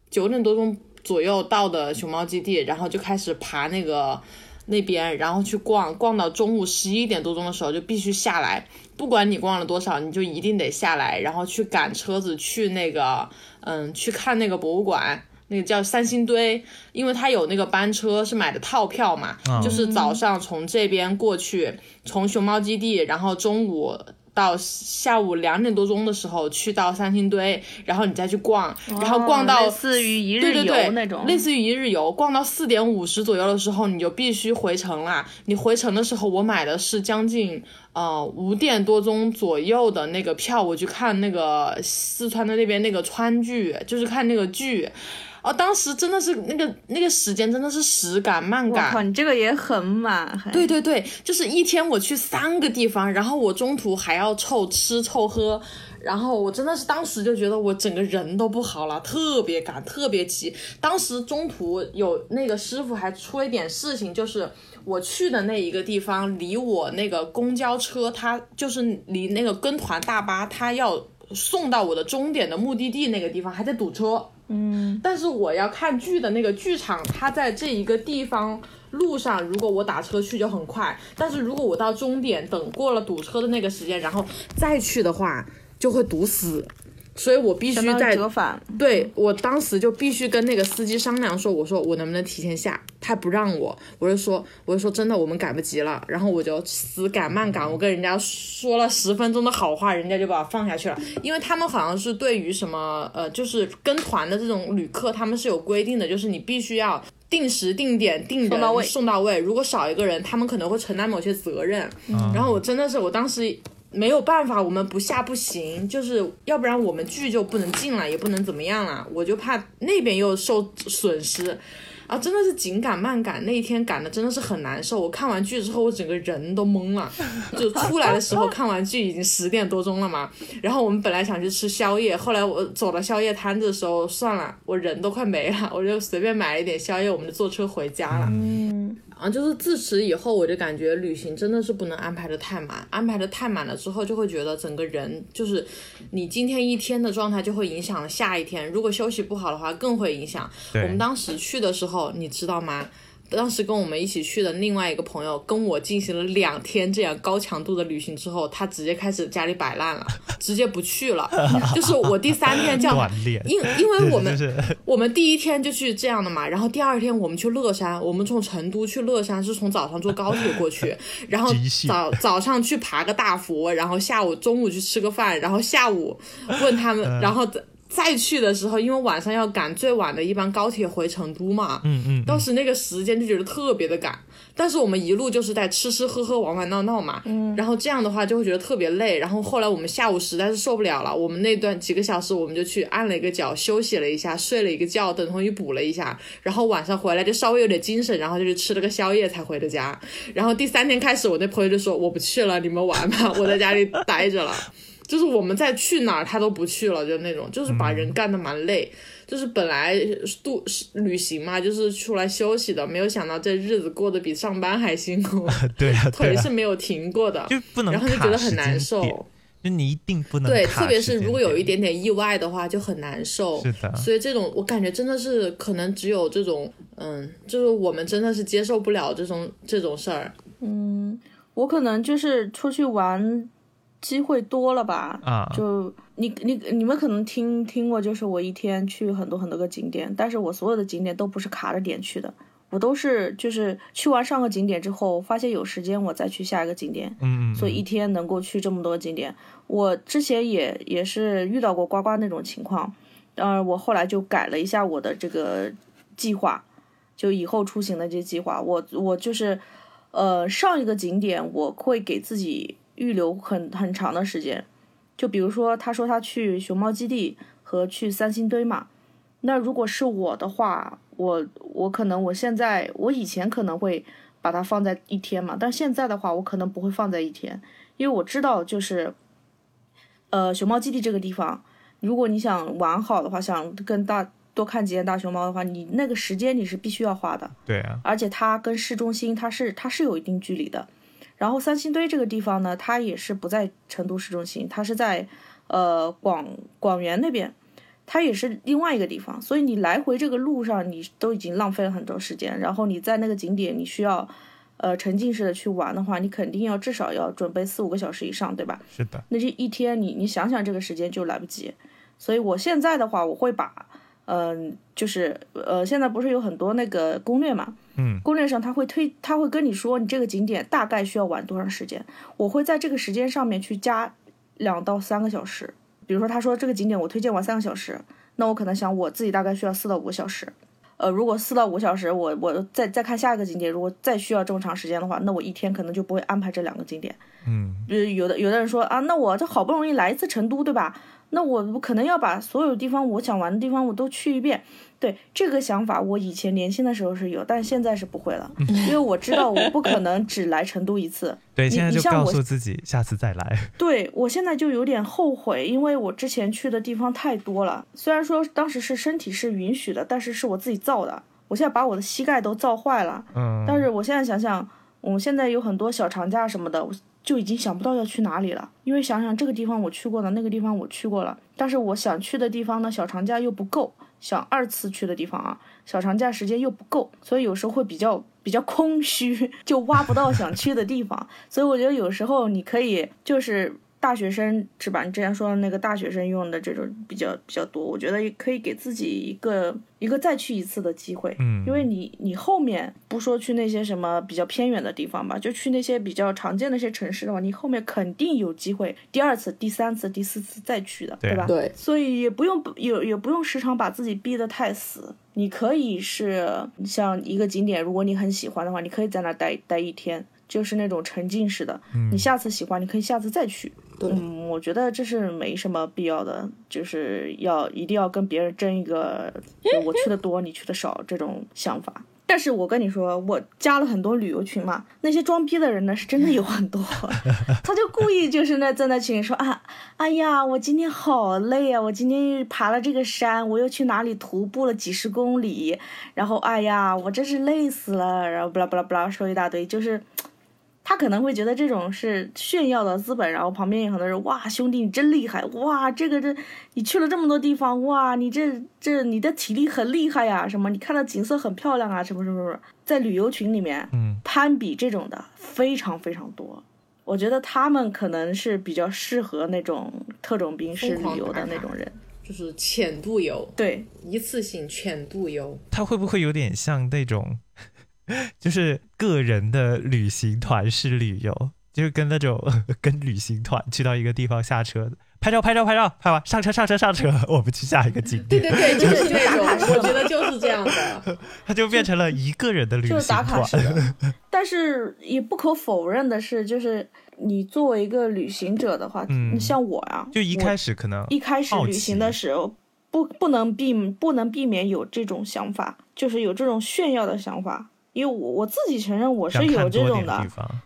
[SPEAKER 4] 九点多钟左右到的熊猫基地，然后就开始爬那个那边，然后去逛，逛到中午十一点多钟的时候就必须下来，不管你逛了多少，你就一定得下来，然后去赶车子去那个，嗯，去看那个博物馆，那个叫三星堆，因为它有那个班车是买的套票嘛，就是早上从这边过去，从熊猫基地，然后中午。到下午两点多钟的时候去到三星堆，然后你再去逛，然后逛到
[SPEAKER 2] 哦类似于一日
[SPEAKER 4] 对对对
[SPEAKER 2] 游那种，
[SPEAKER 4] 类似于一日游，逛到四点五十左右的时候，你就必须回城啦。你回城的时候，我买的是将近呃五点多钟左右的那个票，我去看那个四川的那边那个川剧，就是看那个剧。哦，当时真的是那个那个时间真的是时赶慢赶，
[SPEAKER 2] 你这个也很满，还
[SPEAKER 4] 对对对，就是一天我去三个地方，然后我中途还要凑吃凑喝，然后我真的是当时就觉得我整个人都不好了，特别赶，特别急。当时中途有那个师傅还出了一点事情，就是我去的那一个地方离我那个公交车，它就是离那个跟团大巴，它要送到我的终点的目的地那个地方还在堵车。嗯，但是我要看剧的那个剧场，它在这一个地方路上，如果我打车去就很快，但是如果我到终点等过了堵车的那个时间，然后再去的话，就会堵死。所以我必须在
[SPEAKER 2] 折返。
[SPEAKER 4] 对我当时就必须跟那个司机商量说，我说我能不能提前下，他不让我，我就说我就说真的我们赶不及了，然后我就死赶慢赶，我跟人家说了十分钟的好话，人家就把我放下去了，因为他们好像是对于什么呃就是跟团的这种旅客，他们是有规定的，就是你必须要。定时、定点、定人
[SPEAKER 2] 送到位
[SPEAKER 4] 送到位。如果少一个人，他们可能会承担某些责任。然后我真的是，我当时没有办法，我们不下不行，就是要不然我们剧就不能进了，也不能怎么样了，我就怕那边又受损失。啊，真的是紧赶慢赶，那一天赶的真的是很难受。我看完剧之后，我整个人都懵了。就出来的时候，看完剧已经十点多钟了嘛。然后我们本来想去吃宵夜，后来我走到宵夜摊子的时候，算了，我人都快没了，我就随便买了一点宵夜，我们就坐车回家了。
[SPEAKER 2] 嗯，
[SPEAKER 4] 啊，就是自此以后，我就感觉旅行真的是不能安排的太满，安排的太满了之后，就会觉得整个人就是你今天一天的状态就会影响了下一天，如果休息不好的话，更会影响。我们当时去的时候，你知道吗？当时跟我们一起去的另外一个朋友跟我进行了两天这样高强度的旅行之后，他直接开始家里摆烂了，直接不去了。就是我第三天叫，因因为我们
[SPEAKER 1] 就是
[SPEAKER 4] 我们第一天就去这样的嘛，然后第二天我们去乐山，我们从成都去乐山是从早上坐高铁过去，然后早早上去爬个大佛，然后下午中午去吃个饭，然后下午问他们，然后再再去的时候，因为晚上要赶最晚的一班高铁回成都嘛，
[SPEAKER 1] 嗯嗯，
[SPEAKER 4] 当时那个时间就觉得特别的赶，但是我们一路就是在吃吃喝喝、玩玩闹闹嘛，嗯，然后这样的话就会觉得特别累。然后后来我们下午实在是受不了了，我们那段几个小时我们就去按了一个脚休息了一下，睡了一个觉，等同于补了一下，然后晚上回来就稍微有点精神，然后就去吃了个宵夜才回的家。然后第三天开始，我那朋友就说我不去了，你们玩吧，我在家里待着了。就是我们再去哪儿他都不去了，就那种，就是把人干的蛮累。就是本来度旅行嘛，就是出来休息的，没有想到这日子过得比上班还辛苦，
[SPEAKER 1] 对 啊对啊，
[SPEAKER 4] 腿是没有停过的，
[SPEAKER 1] 就不能
[SPEAKER 4] 然后就觉得很难受。
[SPEAKER 1] 点就你一定不能
[SPEAKER 4] 对，特别是如果有一
[SPEAKER 1] 点
[SPEAKER 4] 点点意外的话，就很难受。
[SPEAKER 1] 是的
[SPEAKER 4] 所以这种我感觉真的是可能只有这种，嗯，就是我们真的是接受不了这种这种事儿。
[SPEAKER 2] 嗯我可能就是出去玩机会多了吧，
[SPEAKER 1] 啊，
[SPEAKER 2] 就你你你们可能听听过，就是我一天去很多很多个景点，但是我所有的景点都不是卡着点去的，我都是就是去完上个景点之后，发现有时间我再去下一个景点，
[SPEAKER 1] 嗯嗯，
[SPEAKER 2] 所以一天能够去这么多景点。我之前也也是遇到过呱呱那种情况，呃，我后来就改了一下我的这个计划，就以后出行的这些计划，我我就是呃上一个景点我会给自己预留很很长的时间，就比如说他说他去熊猫基地和去三星堆嘛，那如果是我的话，我我可能我现在我以前可能会把它放在一天嘛，但现在的话我可能不会放在一天，因为我知道就是，呃，熊猫基地这个地方，如果你想玩好的话，想跟大多看几眼大熊猫的话，你那个时间你是必须要花的。
[SPEAKER 1] 对啊，
[SPEAKER 2] 而且它跟市中心它是它是有一定距离的。然后三星堆这个地方呢，它也是不在成都市中心，它是在呃广广元那边，它也是另外一个地方。所以你来回这个路上，你都已经浪费了很多时间。然后你在那个景点，你需要呃沉浸式的去玩的话，你肯定要至少要准备四五个小时以上，对吧？
[SPEAKER 1] 是的，
[SPEAKER 2] 那这一天你你想想这个时间就来不及，所以我现在的话，我会把，嗯、就是呃，现在不是有很多那个攻略嘛，
[SPEAKER 1] 嗯，
[SPEAKER 2] 攻略上他会推，他会跟你说你这个景点大概需要玩多长时间，我会在这个时间上面去加两到三个小时。比如说，他说这个景点我推荐玩三个小时，那我可能想我自己大概需要四到五个小时。呃，如果四到五个小时，我我再再看下一个景点，如果再需要这么长时间的话，那我一天可能就不会安排这两个景点。
[SPEAKER 1] 嗯，
[SPEAKER 2] 比如有的有的人说啊，那我这好不容易来一次成都，对吧？那我我可能要把所有地方我想玩的地方我都去一遍。对这个想法，我以前年轻的时候是有，但现在是不会了，因为我知道我不可能只来成都一次。
[SPEAKER 1] 对，
[SPEAKER 2] 你
[SPEAKER 1] 现在就告诉自己下次再来。
[SPEAKER 2] 对我现在就有点后悔，因为我之前去的地方太多了。虽然说当时是身体是允许的，但是是我自己造的。我现在把我的膝盖都造坏了。
[SPEAKER 1] 嗯，
[SPEAKER 2] 但是我现在想想，我们现在有很多小长假什么的，我就已经想不到要去哪里了。因为想想这个地方我去过了，那个地方我去过了，但是我想去的地方呢，小长假又不够，想二次去的地方啊，小长假时间又不够，所以有时候会比较比较空虚，就挖不到想去的地方。所以我觉得有时候你可以就是。大学生是吧？你之前说的那个大学生用的这种比较比较多，我觉得也可以给自己一个一个再去一次的机会。
[SPEAKER 1] 嗯
[SPEAKER 2] 因为你你后面不说去那些什么比较偏远的地方吧，就去那些比较常见的一些城市的话，你后面肯定有机会第二次、第三次、第四次再去的，
[SPEAKER 1] 对啊
[SPEAKER 2] 吧？
[SPEAKER 4] 对，
[SPEAKER 2] 所以也不用也也不用时常把自己逼得太死。你可以是像一个景点，如果你很喜欢的话，你可以在那儿待待一天，就是那种沉浸式的。你下次喜欢，你可以下次再去。
[SPEAKER 4] 对
[SPEAKER 2] 嗯，我觉得这是没什么必要的，就是要一定要跟别人争一个就我去的多，你去的少这种想法。但是我跟你说，我加了很多旅游群嘛，那些装逼的人呢，是真的有很多，他就故意就是那在那群里说啊，哎呀，我今天好累啊，我今天爬了这个山，我又去哪里徒步了几十公里，然后哎呀，我真是累死了，然后巴拉巴拉巴拉说一大堆，就是。他可能会觉得这种是炫耀的资本，然后旁边有很多人，哇，兄弟你真厉害，哇，这个这你去了这么多地方，哇，你这这你的体力很厉害呀，什么你看到景色很漂亮啊，什么什么什么，在旅游群里面，
[SPEAKER 1] 嗯，
[SPEAKER 2] 攀比这种的非常非常多。我觉得他们可能是比较适合那种特种兵式旅游的那种人，
[SPEAKER 4] 就是浅度游，
[SPEAKER 2] 对，
[SPEAKER 4] 一次性浅度游。
[SPEAKER 1] 他会不会有点像那种，就是个人的旅行团式旅游，就是跟那种跟旅行团去到一个地方下车，拍照拍照拍照，拍完上车上车上车，我们去下一个景点，
[SPEAKER 4] 对对对，就是这种，
[SPEAKER 2] 打卡
[SPEAKER 4] 我觉得就是这样的。
[SPEAKER 1] 它就变成了一个人的旅
[SPEAKER 2] 就是
[SPEAKER 1] 行团
[SPEAKER 2] 打卡式。的。但是也不可否认的是，就是你作为一个旅行者的话，
[SPEAKER 1] 嗯
[SPEAKER 2] 像我呀、我
[SPEAKER 1] 就一开始可能
[SPEAKER 2] 一开始旅行的时候，不不能避不能避免有这种想法，就是有这种炫耀的想法。因为我我自己承认我是有这种的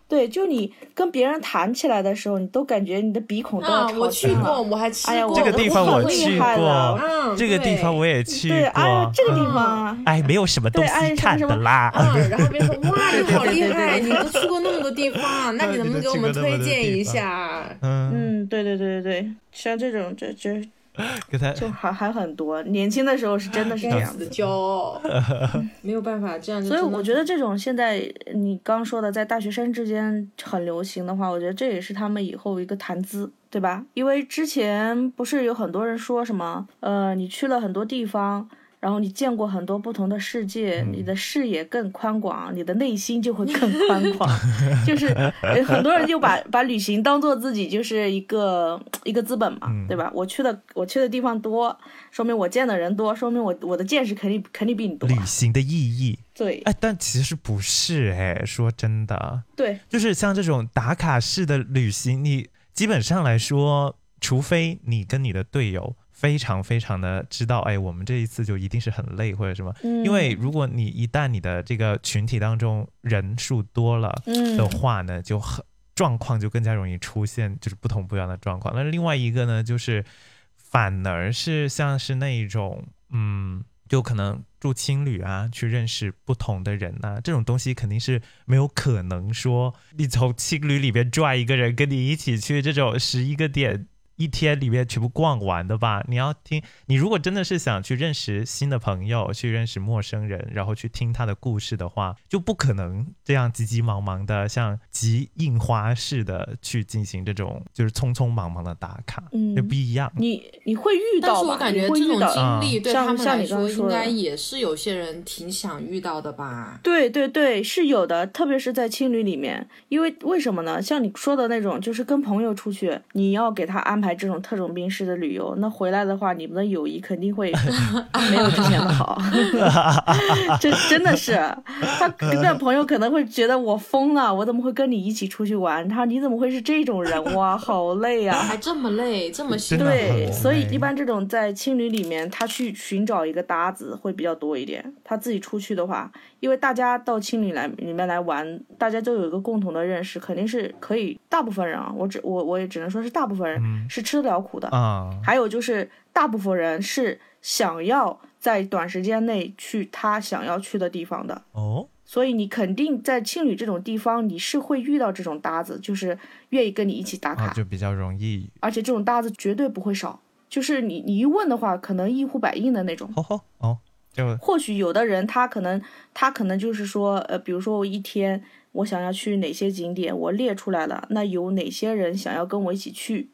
[SPEAKER 2] 对，就你跟别人谈起来的时候，你都感觉你的鼻孔都要
[SPEAKER 4] 啊，
[SPEAKER 2] 朝
[SPEAKER 4] 我去过，我还去过。
[SPEAKER 2] 哎呀我
[SPEAKER 1] 这个地方
[SPEAKER 2] 我
[SPEAKER 1] 去
[SPEAKER 2] 厉害的
[SPEAKER 1] 过，
[SPEAKER 4] 嗯，
[SPEAKER 1] 这个地方我
[SPEAKER 4] 也。
[SPEAKER 1] 去过
[SPEAKER 2] 对，哎呀，，这个地
[SPEAKER 4] 嗯
[SPEAKER 2] 方啊，
[SPEAKER 1] 哎，没有什么东
[SPEAKER 2] 对哎
[SPEAKER 1] 西看
[SPEAKER 2] 什么什么
[SPEAKER 1] 的啦。
[SPEAKER 4] 嗯，然后别人说哇，你好厉害，你都去过那么多地方，那你能不能给我们 推荐一下？
[SPEAKER 1] 嗯，
[SPEAKER 2] 嗯，对对对对对，像这种这这
[SPEAKER 1] 给他
[SPEAKER 2] 就还还很多，年轻的时候是真的是这样子
[SPEAKER 4] 的。骄傲，没有办法，这样
[SPEAKER 2] 所以我觉得这种现在你刚说的在大学生之间很流行的话，我觉得这也是他们以后一个谈资，对吧？因为之前不是有很多人说什么，呃，你去了很多地方。然后你见过很多不同的世界，你的视野更宽广，你的内心就会更 宽广。就是呃很多人就把 把旅行当做自己就是一个一个资本嘛，
[SPEAKER 1] 嗯
[SPEAKER 2] 对吧？我去的我去的地方多，说明我见的人多，说明我我的见识肯定肯定比你多。
[SPEAKER 1] 旅行的意义，
[SPEAKER 2] 对
[SPEAKER 1] 哎，但其实不是哎，说真的，
[SPEAKER 2] 对，
[SPEAKER 1] 就是像这种打卡式的旅行，你基本上来说，除非你跟你的队友非常非常的知道，哎，我们这一次就一定是很累或者什么，
[SPEAKER 2] 嗯，
[SPEAKER 1] 因为如果你一旦你的这个群体当中人数多了
[SPEAKER 2] 嗯
[SPEAKER 1] 的话呢，就很状况就更加容易出现就是不同不一样的状况。那另外一个呢，就是反而是像是那一种，嗯，就可能住青旅啊，去认识不同的人呐、这种东西肯定是没有可能说你从青旅里边拽一个人跟你一起去这种十一个点。一天里面全部逛完的吧？你要听，你如果真的是想去认识新的朋友，去认识陌生人，然后去听他的故事的话，就不可能这样急急忙忙的，像集印花似的去进行这种就是匆匆忙忙的打卡，
[SPEAKER 2] 嗯
[SPEAKER 1] 就不一样。
[SPEAKER 2] 你你会遇
[SPEAKER 4] 但是？我感觉这种
[SPEAKER 2] 你会遇到。
[SPEAKER 1] 啊
[SPEAKER 4] 经历对
[SPEAKER 2] 像
[SPEAKER 4] 他们来说，应该也是有些人挺想遇到的吧？
[SPEAKER 2] 对对对，是有的，特别是在青旅里面，因为为什么呢？像你说的那种，就是跟朋友出去，你要给他安排这种特种兵式的旅游，那回来的话，你们的友谊肯定会 没有之前的好。这真的是，他那朋友可能会觉得我疯了，我怎么会跟你一起出去玩？他说你怎么会是这种人哇，好累啊、
[SPEAKER 4] 还这么累，这么辛苦
[SPEAKER 2] 对，所以一般这种在青旅里面，他去寻找一个搭子会比较多一点。他自己出去的话，因为大家到青旅来里面来玩，大家都有一个共同的认识，肯定是可以。大部分人啊，我只我我也只能说是大部分人是吃得了苦的。
[SPEAKER 1] 啊、
[SPEAKER 2] 还有就是大部分人是想要在短时间内去他想要去的地方的。
[SPEAKER 1] 哦，
[SPEAKER 2] 所以你肯定在青旅这种地方，你是会遇到这种搭子，就是愿意跟你一起打卡。
[SPEAKER 1] 啊，就比较容易，
[SPEAKER 2] 而且这种搭子绝对不会少，就是你你一问的话，可能一呼百应的那种。
[SPEAKER 1] 吼吼哦，就
[SPEAKER 2] 或许有的人他可能他可能就是说，呃，比如说我一天我想要去哪些景点，我列出来了，那有哪些人想要跟我一起去？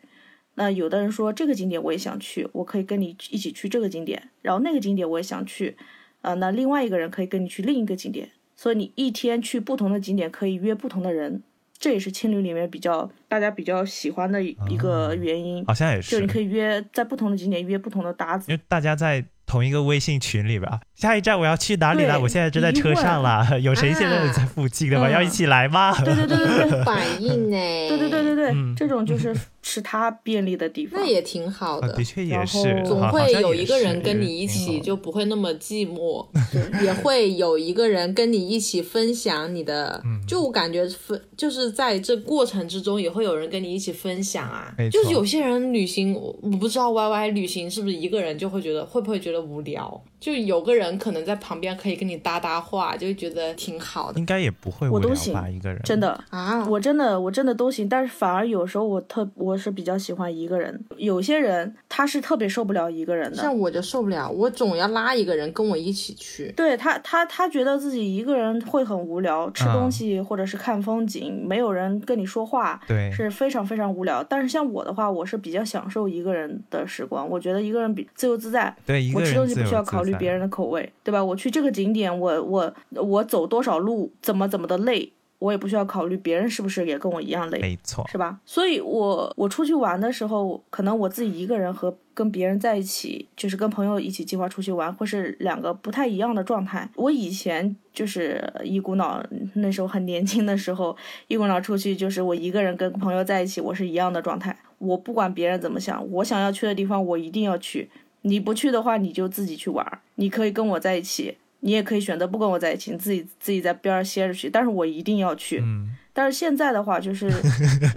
[SPEAKER 2] 那有的人说这个景点我也想去，我可以跟你一起去这个景点，然后那个景点我也想去，呃，那另外一个人可以跟你去另一个景点，所以你一天去不同的景点可以约不同的人，这也是青旅里面比较大家比较喜欢的一一个原因。
[SPEAKER 1] 好像也
[SPEAKER 2] 是，就你可以约在不同的景点约不同的搭子。
[SPEAKER 1] 因为大家在同一个微信群里吧。下一站我要去哪里了？我现在正在车上了，有谁现在在附近的吗？
[SPEAKER 2] 嗯
[SPEAKER 1] 要一起来吗？
[SPEAKER 2] 对对对对对
[SPEAKER 4] 反应呢？
[SPEAKER 2] 对对对对对，
[SPEAKER 1] 嗯
[SPEAKER 2] 这种就是 是他便利的地方。
[SPEAKER 4] 那也挺好
[SPEAKER 1] 啊，
[SPEAKER 4] 的
[SPEAKER 1] 的。确也
[SPEAKER 2] 然
[SPEAKER 1] 是，
[SPEAKER 2] 后
[SPEAKER 4] 总会有一个人跟你一起，就不会那么寂寞，也会有一个人跟你一起分享你的，
[SPEAKER 1] 嗯
[SPEAKER 4] 就我感觉分就是在这过程之中，也会有人跟你一起分享啊就是有些人旅行，我我不知道 Y Y 旅行是不是一个人就会觉得会不会觉得无聊？就有个人可能在旁边可以跟你搭搭话，就觉得挺好的
[SPEAKER 1] 应该也不会无聊
[SPEAKER 2] 我都行
[SPEAKER 1] 吧？一个人
[SPEAKER 2] 真的，
[SPEAKER 4] 啊。
[SPEAKER 2] 我真的我真的都行，但是反而有时候我特我是比较喜欢一个人。有些人他是特别受不了一个人的，
[SPEAKER 4] 像我就受不了，我总要拉一个人跟我一起去。
[SPEAKER 2] 对他，他他觉得自己一个人会很无聊，吃
[SPEAKER 1] 啊
[SPEAKER 2] 东西或者是看风景，没有人跟你说话，
[SPEAKER 1] 对
[SPEAKER 2] 是非常非常无聊。但是像我的话，我是比较享受一个人的时光，我觉得一个人比自由自在。
[SPEAKER 1] 对一个人
[SPEAKER 2] 我吃东西不需要
[SPEAKER 1] 自由自在
[SPEAKER 2] 考虑别人的口味，对吧？我去这个景点，我我我走多少路，怎么怎么的累，我也不需要考虑别人是不是也跟我一样累。
[SPEAKER 1] 没错，
[SPEAKER 2] 是吧？所以我我出去玩的时候，可能我自己一个人和跟别人在一起，就是跟朋友一起计划出去玩，会是两个不太一样的状态。我以前就是一股脑，那时候很年轻的时候，一股脑出去，就是我一个人跟朋友在一起，我是一样的状态。我不管别人怎么想，我想要去的地方，我一定要去。你不去的话，你就自己去玩。你可以跟我在一起，你也可以选择不跟我在一起，你自己自己在边上歇着去。但是我一定要去。
[SPEAKER 1] 嗯，
[SPEAKER 2] 但是现在的话，就是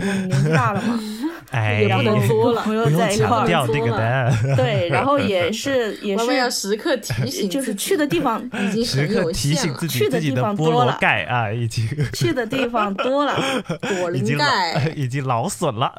[SPEAKER 2] 嗯年纪大了嘛，
[SPEAKER 1] 哎，
[SPEAKER 4] 也不能作了
[SPEAKER 2] 朋友
[SPEAKER 1] 不用
[SPEAKER 2] 在一块儿，
[SPEAKER 1] 调这个的，
[SPEAKER 2] 对，然后也 是也
[SPEAKER 4] 我们要时刻提醒，
[SPEAKER 2] 就是去的地方
[SPEAKER 4] 已经
[SPEAKER 1] 时
[SPEAKER 4] 很有
[SPEAKER 1] 刻提
[SPEAKER 4] 限了
[SPEAKER 1] 醒自己
[SPEAKER 2] 去的地
[SPEAKER 1] 自己的菠萝
[SPEAKER 2] 方多了
[SPEAKER 1] 盖啊，已经
[SPEAKER 2] 去的地方多了，
[SPEAKER 4] 果
[SPEAKER 1] 已经
[SPEAKER 4] 灵盖
[SPEAKER 1] 老，已经劳损了。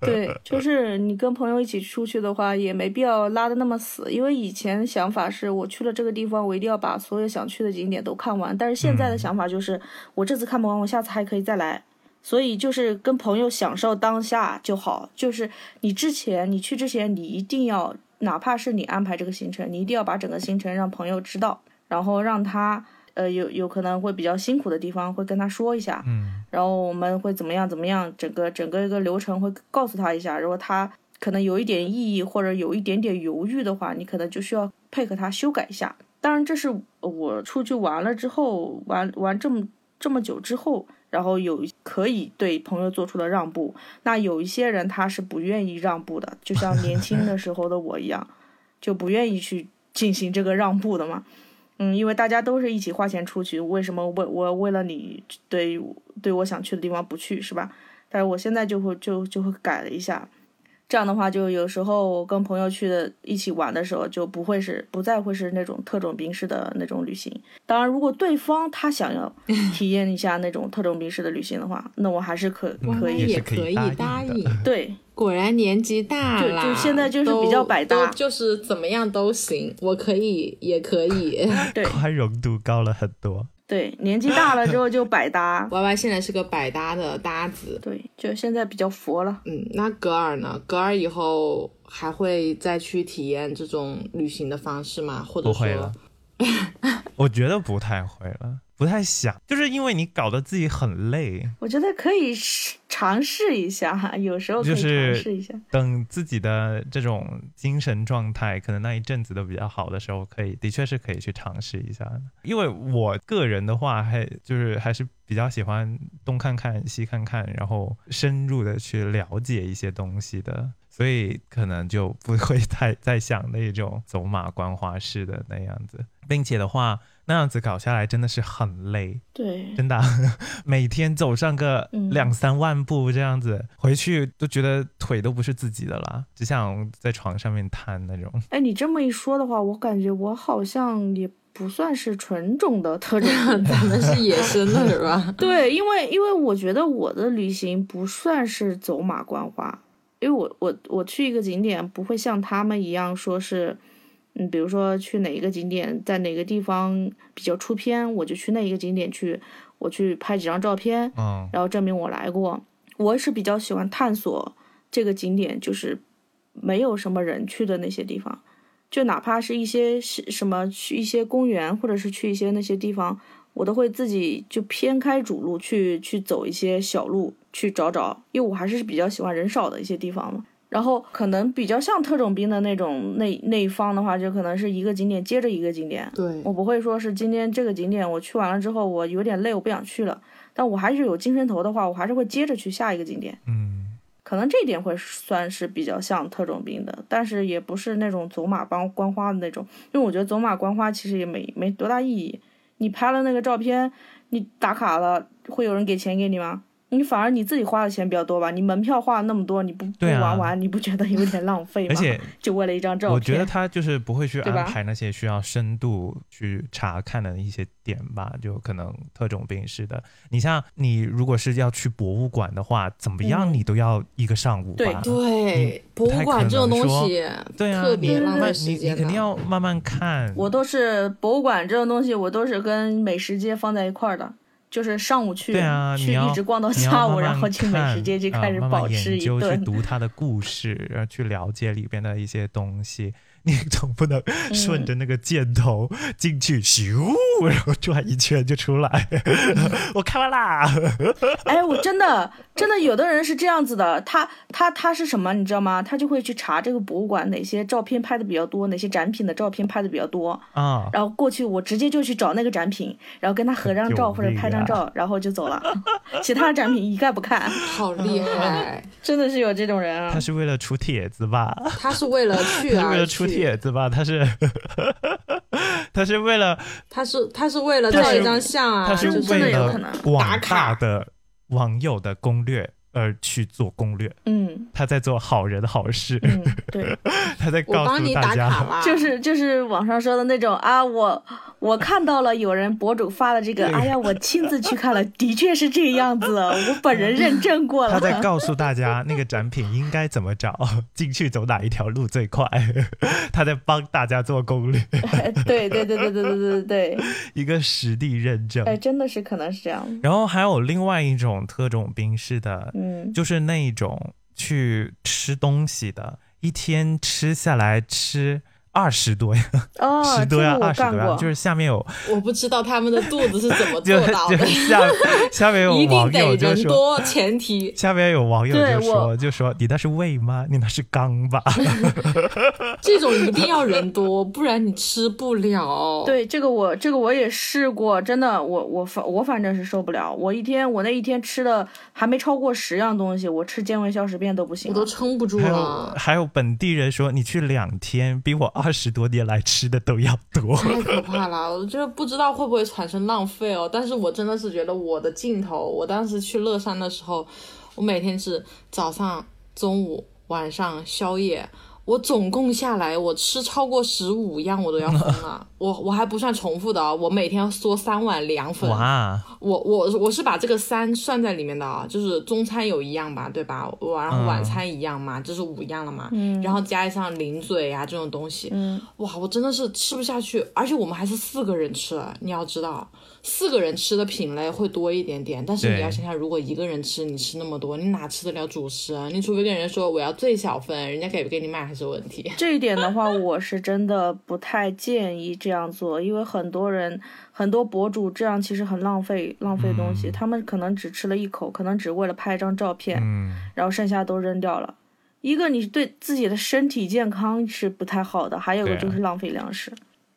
[SPEAKER 2] 对，就是你跟朋友一起出去的话，也没必要拉的那么死，因为以前想法是我去了这个地方，我一定要把所有想去的景点都看完，但是现在的想法就是，我这次看不完，我下次还可以再来。所以就是跟朋友享受当下就好，就是你之前你去之前，你一定要，哪怕是你安排这个行程，你一定要把整个行程让朋友知道，然后让他呃有有可能会比较辛苦的地方会跟他说一下，
[SPEAKER 1] 嗯，
[SPEAKER 2] 然后我们会怎么样怎么样，整个整个一个流程会告诉他一下。如果他可能有一点异议或者有一点点犹豫的话，你可能就需要配合他修改一下。当然，这是我出去玩了之后，玩玩这么这么久之后，然后有可以对朋友做出的让步。那有一些人他是不愿意让步的，就像年轻的时候的我一样，就不愿意去进行这个让步的嘛。嗯，因为大家都是一起花钱出去，为什么为我为了你对对我想去的地方不去是吧？但是我现在就会就就会改了一下，这样的话，就有时候我跟朋友去的一起玩的时候，就不会是不再会是那种特种兵式的那种旅行。当然，如果对方他想要 体验一下那种特种兵式的旅行的话，那我还是可可以
[SPEAKER 1] 嗯也是可
[SPEAKER 4] 以
[SPEAKER 1] 以答应的。
[SPEAKER 2] 对
[SPEAKER 4] 果然年纪大
[SPEAKER 2] 就
[SPEAKER 4] 了，
[SPEAKER 2] 就现在就是比较百搭
[SPEAKER 4] 就是怎么样都行，我可以，也可以。
[SPEAKER 2] 对
[SPEAKER 1] 宽容度高了很多。
[SPEAKER 2] 对，年纪大了之后就百搭。
[SPEAKER 4] Y Y 现在是个百搭的搭子，
[SPEAKER 2] 对，就现在比较佛了。
[SPEAKER 4] 嗯，那格尔呢？格尔以后还会再去体验这种旅行的方式吗？或者说
[SPEAKER 1] 不会了，我觉得不太会了，不太想，就是因为你搞得自己很累，
[SPEAKER 2] 我觉得可以尝试一下，有时候可以尝试一下。
[SPEAKER 1] 等自己的这种精神状态可能那一阵子都比较好的时候，可以的确是可以去尝试一下。因为我个人的话，还就是还是比较喜欢东看看西看看，然后深入的去了解一些东西的。所以可能就不会太 再想那种走马观花式的那样子，并且的话，那样子搞下来真的是很累，
[SPEAKER 2] 对，
[SPEAKER 1] 真的啊、每天走上个
[SPEAKER 2] 嗯
[SPEAKER 1] 两三万步这样子，回去都觉得腿都不是自己的了，只想在床上面瘫那种。
[SPEAKER 2] 哎，你这么一说的话，我感觉我好像也不算是纯种的特种兵。
[SPEAKER 4] 咱们是野生的是吧？
[SPEAKER 2] 对，因为因为我觉得我的旅行不算是走马观花，因为我我我去一个景点不会像他们一样说是，嗯，比如说去哪一个景点，在哪个地方比较出片，我就去那一个景点去，我去拍几张照片，
[SPEAKER 1] 嗯
[SPEAKER 2] 然后证明我来过。我是比较喜欢探索这个景点，就是没有什么人去的那些地方，就哪怕是一些是什么去一些公园，或者是去一些那些地方，我都会自己就偏开主路去去走一些小路去找找，因为我还是比较喜欢人少的一些地方嘛。然后可能比较像特种兵的那种那那一方的话，就可能是一个景点接着一个景点，
[SPEAKER 4] 对
[SPEAKER 2] 我不会说是今天这个景点我去完了之后我有点累，我不想去了，但我还是有精神头的话，我还是会接着去下一个景点。
[SPEAKER 1] 嗯，
[SPEAKER 2] 可能这一点会算是比较像特种兵的，但是也不是那种走马观观花的那种，因为我觉得走马观花其实也没没多大意义。你拍了那个照片，你打卡了，会有人给钱给你吗？你反而你自己花的钱比较多吧？你门票花了那么多，你不不玩完，你不觉得有点浪费吗？
[SPEAKER 1] 而且
[SPEAKER 2] 就为了一张照片，
[SPEAKER 1] 我觉得他就是不会去安排那些需要深度去查看的一些点吧，就可能特种兵似的。你像你如果是要去博物馆的话，怎么样
[SPEAKER 2] 嗯
[SPEAKER 1] 你都要一个上午吧？
[SPEAKER 2] 对
[SPEAKER 4] 对，博物馆这种东西
[SPEAKER 1] 对啊，
[SPEAKER 4] 特别浪
[SPEAKER 1] 你慢你你
[SPEAKER 4] 费时间的。
[SPEAKER 1] 肯定要慢慢看。
[SPEAKER 2] 我都是博物馆这种东西，我都是跟美食街放在一块儿的，就是上午去，
[SPEAKER 1] 对啊，
[SPEAKER 2] 去一直逛到下午，
[SPEAKER 1] 慢慢
[SPEAKER 2] 然后去美食街就开始
[SPEAKER 1] 啊慢慢
[SPEAKER 2] 饱吃一
[SPEAKER 1] 研究去
[SPEAKER 2] 顿。
[SPEAKER 1] 读他的故事，然后去了解里边的一些东西。你总不能
[SPEAKER 2] 嗯
[SPEAKER 1] 顺着那个箭头进去，咻，然后转一圈就出来。我看完啦。
[SPEAKER 2] 哎，我真的真的有的人是这样子的，他他他是什么，你知道吗？他就会去查这个博物馆哪些照片拍的比较多，哪些展品的照片拍的比较多，
[SPEAKER 1] 啊，
[SPEAKER 2] 然后过去我直接就去找那个展品，然后跟他合张照
[SPEAKER 1] 救
[SPEAKER 2] 或者拍张照，然后就走了，其他的展品一概不看，
[SPEAKER 4] 好厉害！
[SPEAKER 2] 真的是有这种人啊
[SPEAKER 1] 他。是为了出帖子吧？
[SPEAKER 4] 他是为了去而
[SPEAKER 1] 了出
[SPEAKER 4] 去，
[SPEAKER 1] 帖子吧？他是 他是为了
[SPEAKER 4] 他是他是为了照一张相啊，
[SPEAKER 1] 他是为了
[SPEAKER 4] 打卡
[SPEAKER 1] 大的网友的攻略而去做攻略。
[SPEAKER 2] 嗯
[SPEAKER 1] 他在做好人好事，
[SPEAKER 2] 嗯，对。
[SPEAKER 1] 他在
[SPEAKER 4] 我
[SPEAKER 1] 告诉
[SPEAKER 4] 帮你打卡
[SPEAKER 1] 大家，
[SPEAKER 2] 就是就是网上说的那种啊，我我看到了有人博主发的这个，哎呀，我亲自去看了，的确是这样子，我本人认证过了。
[SPEAKER 1] 他在告诉大家那个展品应该怎么找，进去走哪一条路最快。他在帮大家做攻略，
[SPEAKER 2] 对对对对对对对对对，
[SPEAKER 1] 一个实地认证。
[SPEAKER 2] 哎，真的是可能是这样。
[SPEAKER 1] 然后还有另外一种特种兵式的，
[SPEAKER 2] 嗯，
[SPEAKER 1] 就是那一种去吃东西的，一天吃下来吃二十多呀，
[SPEAKER 2] 哦，
[SPEAKER 1] 十多呀，
[SPEAKER 2] 我
[SPEAKER 1] 二十多呀，就是下面有
[SPEAKER 4] 我不知道他们的肚子是怎么做到的，
[SPEAKER 1] 下下面有
[SPEAKER 4] 一定
[SPEAKER 1] 网友
[SPEAKER 4] 得
[SPEAKER 1] 就说。
[SPEAKER 4] 人多前提。
[SPEAKER 1] 下面有网友就说就说你那是胃吗？你那是肛吧？
[SPEAKER 4] 这种一定要人多，不然你吃不了。，
[SPEAKER 2] 对这个我这个我也试过，真的，我我反我反正是受不了，我一天我那一天吃的还没超过十样东西，我吃健胃消食片都不行。
[SPEAKER 4] 我都撑不住了，
[SPEAKER 1] 还有本地人说你去两天，比我二十多年来吃的都要多。
[SPEAKER 4] 太可怕了！我就是不知道会不会产生浪费哦。但是我真的是觉得我的镜头，我当时去乐山的时候，我每天是早上、中午、晚上宵夜，我总共下来我吃超过十五样，我都要疯了。我我还不算重复的啊，我每天要嗦三碗凉粉。
[SPEAKER 1] 哇，
[SPEAKER 4] 我我我是把这个三算在里面的啊，就是中餐有一样吧，对吧？晚然后晚餐一样嘛，这是五样了嘛。
[SPEAKER 2] 嗯
[SPEAKER 4] 然后加上零嘴啊这种东西，
[SPEAKER 2] 嗯，
[SPEAKER 4] 哇，我真的是吃不下去，而且我们还是四个人吃，你要知道，四个人吃的品类会多一点点，但是你要想想，如果一个人吃，你吃那么多，你哪吃得了主食啊？你除非跟人家说我要最小份，人家给不给你买还是问题。
[SPEAKER 2] 这一点的话，我是真的不太建议这样做，因为很多人、很多博主这样其实很浪费浪费东西。
[SPEAKER 1] 嗯
[SPEAKER 2] 他们可能只吃了一口，可能只为了拍一张照片，
[SPEAKER 1] 嗯，
[SPEAKER 2] 然后剩下都扔掉了。一个你对自己的身体健康是不太好的，还有个就是浪费粮食。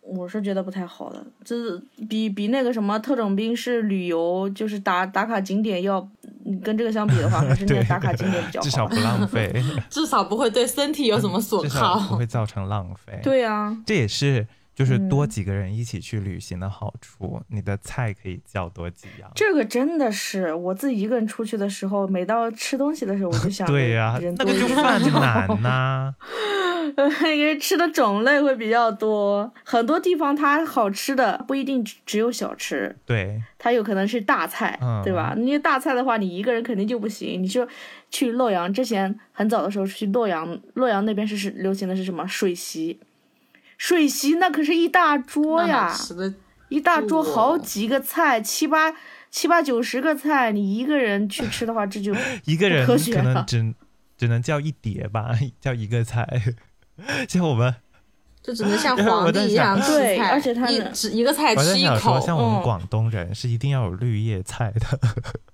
[SPEAKER 2] 我是觉得不太好的，这是比比那个什么特种兵式旅游，就是打打卡景点要，嗯跟这个相比的话，还是那个打卡景点比较好。
[SPEAKER 1] 至少不浪费，
[SPEAKER 4] 至少不会对身体有什么损
[SPEAKER 1] 耗不
[SPEAKER 4] 耗。
[SPEAKER 1] 会造成浪费。
[SPEAKER 2] 对啊、
[SPEAKER 1] 这也是就是多
[SPEAKER 2] 嗯
[SPEAKER 1] 几个人一起去旅行的好处，你的菜可以叫多几样。
[SPEAKER 2] 这个真的是我自己一个人出去的时候，每到吃东西的时候，我就想
[SPEAKER 1] 对呀、
[SPEAKER 2] 人
[SPEAKER 1] 那个就
[SPEAKER 2] 多一点
[SPEAKER 1] 犯难呐、
[SPEAKER 2] 因为吃的种类会比较多，很多地方它好吃的不一定只只有小吃，
[SPEAKER 1] 对，
[SPEAKER 2] 它有可能是大菜，
[SPEAKER 1] 嗯
[SPEAKER 2] 对吧？因为大菜的话，你一个人肯定就不行。你就去洛阳之前很早的时候去洛阳，洛阳那边是是流行的是什么水席？水席那可是一大桌呀一大桌好几个菜，七八七八九十个菜，你一个人去吃的话，这就
[SPEAKER 1] 一个人可能只只能叫一碟吧，叫一个菜。像我们，
[SPEAKER 4] 就只能像 皇帝一样吃菜，
[SPEAKER 2] 对而且他
[SPEAKER 4] 一只一个菜
[SPEAKER 1] 我在
[SPEAKER 4] 吃一
[SPEAKER 1] 想说，
[SPEAKER 4] 口，
[SPEAKER 1] 像我们
[SPEAKER 2] 嗯
[SPEAKER 1] 广东人是一定要有绿叶菜的，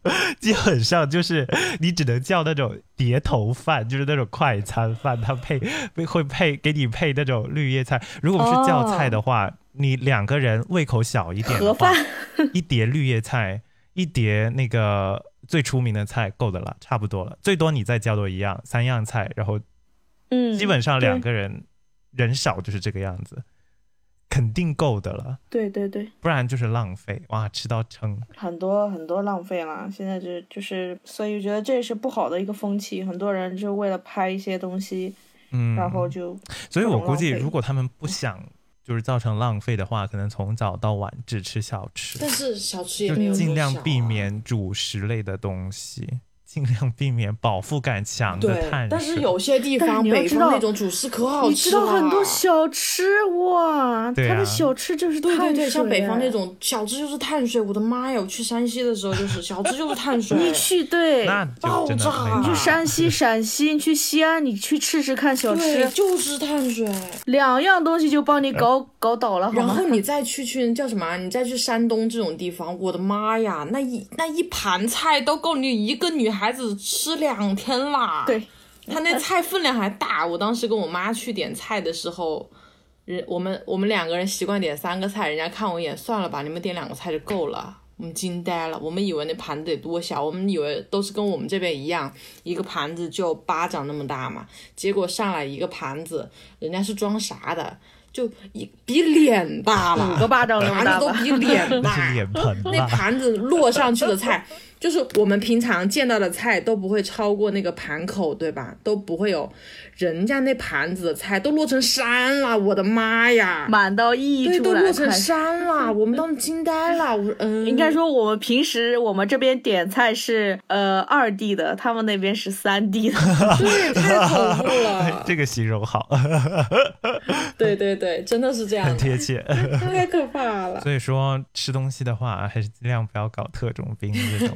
[SPEAKER 1] 基本上就是你只能叫那种碟头饭，就是那种快餐饭，它配会会配给你配那种绿叶菜。如果是叫菜的话，你两个人胃口小一点的
[SPEAKER 2] 盒
[SPEAKER 1] 话
[SPEAKER 2] 饭，
[SPEAKER 1] 一碟绿叶菜，一碟那个最出名的菜够的了，差不多了。最多你再叫多一样，三样菜，然后
[SPEAKER 2] 嗯，
[SPEAKER 1] 基本上两个人人少就是这个样子，肯定够的了，
[SPEAKER 2] 对对对，
[SPEAKER 1] 不然就是浪费。哇，吃到撑。
[SPEAKER 2] 很多很多浪费了。现在就就是，所以我觉得这是不好的一个风气。很多人就为了拍一些东西，
[SPEAKER 1] 嗯，
[SPEAKER 2] 然后就
[SPEAKER 1] 所以我估计，如果他们不想就是造成浪费的话，可能从早到晚只吃小吃，
[SPEAKER 4] 但是小吃也没有
[SPEAKER 1] 尽量避免主食类的东西，尽量避免饱腹感强的碳水，
[SPEAKER 4] 但是。有些地方北
[SPEAKER 2] 你要知道
[SPEAKER 4] 方那种主食可好
[SPEAKER 2] 你知，道很多小吃哇，
[SPEAKER 1] 对啊
[SPEAKER 2] 它的小吃就是
[SPEAKER 4] 对对对，像北方那
[SPEAKER 2] 哎。
[SPEAKER 4] 种小吃就是碳水，我的妈呀！我去山西的时候就是小 吃就是碳水，
[SPEAKER 2] 你去对，
[SPEAKER 4] 爆炸
[SPEAKER 2] 你去山西、陕西，你去西安，你去吃吃看小
[SPEAKER 4] 对，
[SPEAKER 2] 吃，
[SPEAKER 4] 就是碳水。
[SPEAKER 2] 两样东西就帮你搞搞倒了，好吗
[SPEAKER 4] 然后？你再去去叫什么啊？你再去山东这种地方，我的妈呀，那一那一盘菜都够你一个女孩子吃两天啦。
[SPEAKER 2] 对，
[SPEAKER 4] 他那菜分量还大。我当时跟我妈去点菜的时候，人我们我们两个人习惯点三个菜，人家看我一眼，算了吧，你们点两个菜就够了。我们惊呆了，我们以为那盘子得多小，我们以为都是跟我们这边一样，一个盘子就巴掌那么大嘛。结果上来一个盘子，人家是装啥的？就一比脸大了，
[SPEAKER 2] 五个巴掌那么
[SPEAKER 4] 盘？子都比脸大
[SPEAKER 1] 是。脸盆
[SPEAKER 4] 那？盘子落上去的菜，就是我们平常见到的菜都不会超过那个盘口，对吧？都不会有，人家那盘子的菜都落成山了，我的妈呀！
[SPEAKER 2] 满到溢
[SPEAKER 4] 对，
[SPEAKER 2] 出来，对
[SPEAKER 4] 都落成山了，我们当时惊呆了。我，嗯，
[SPEAKER 2] 应该说，我们平时我们这边点菜是呃二 D 的，他们那边是三 D 的。
[SPEAKER 4] 对，太恐怖了。
[SPEAKER 1] 这个形容好，
[SPEAKER 4] 对对对，真的是这样，
[SPEAKER 1] 很贴切。
[SPEAKER 4] 太可怕了。
[SPEAKER 1] 所以说吃东西的话，还是尽量不要搞特种兵这种。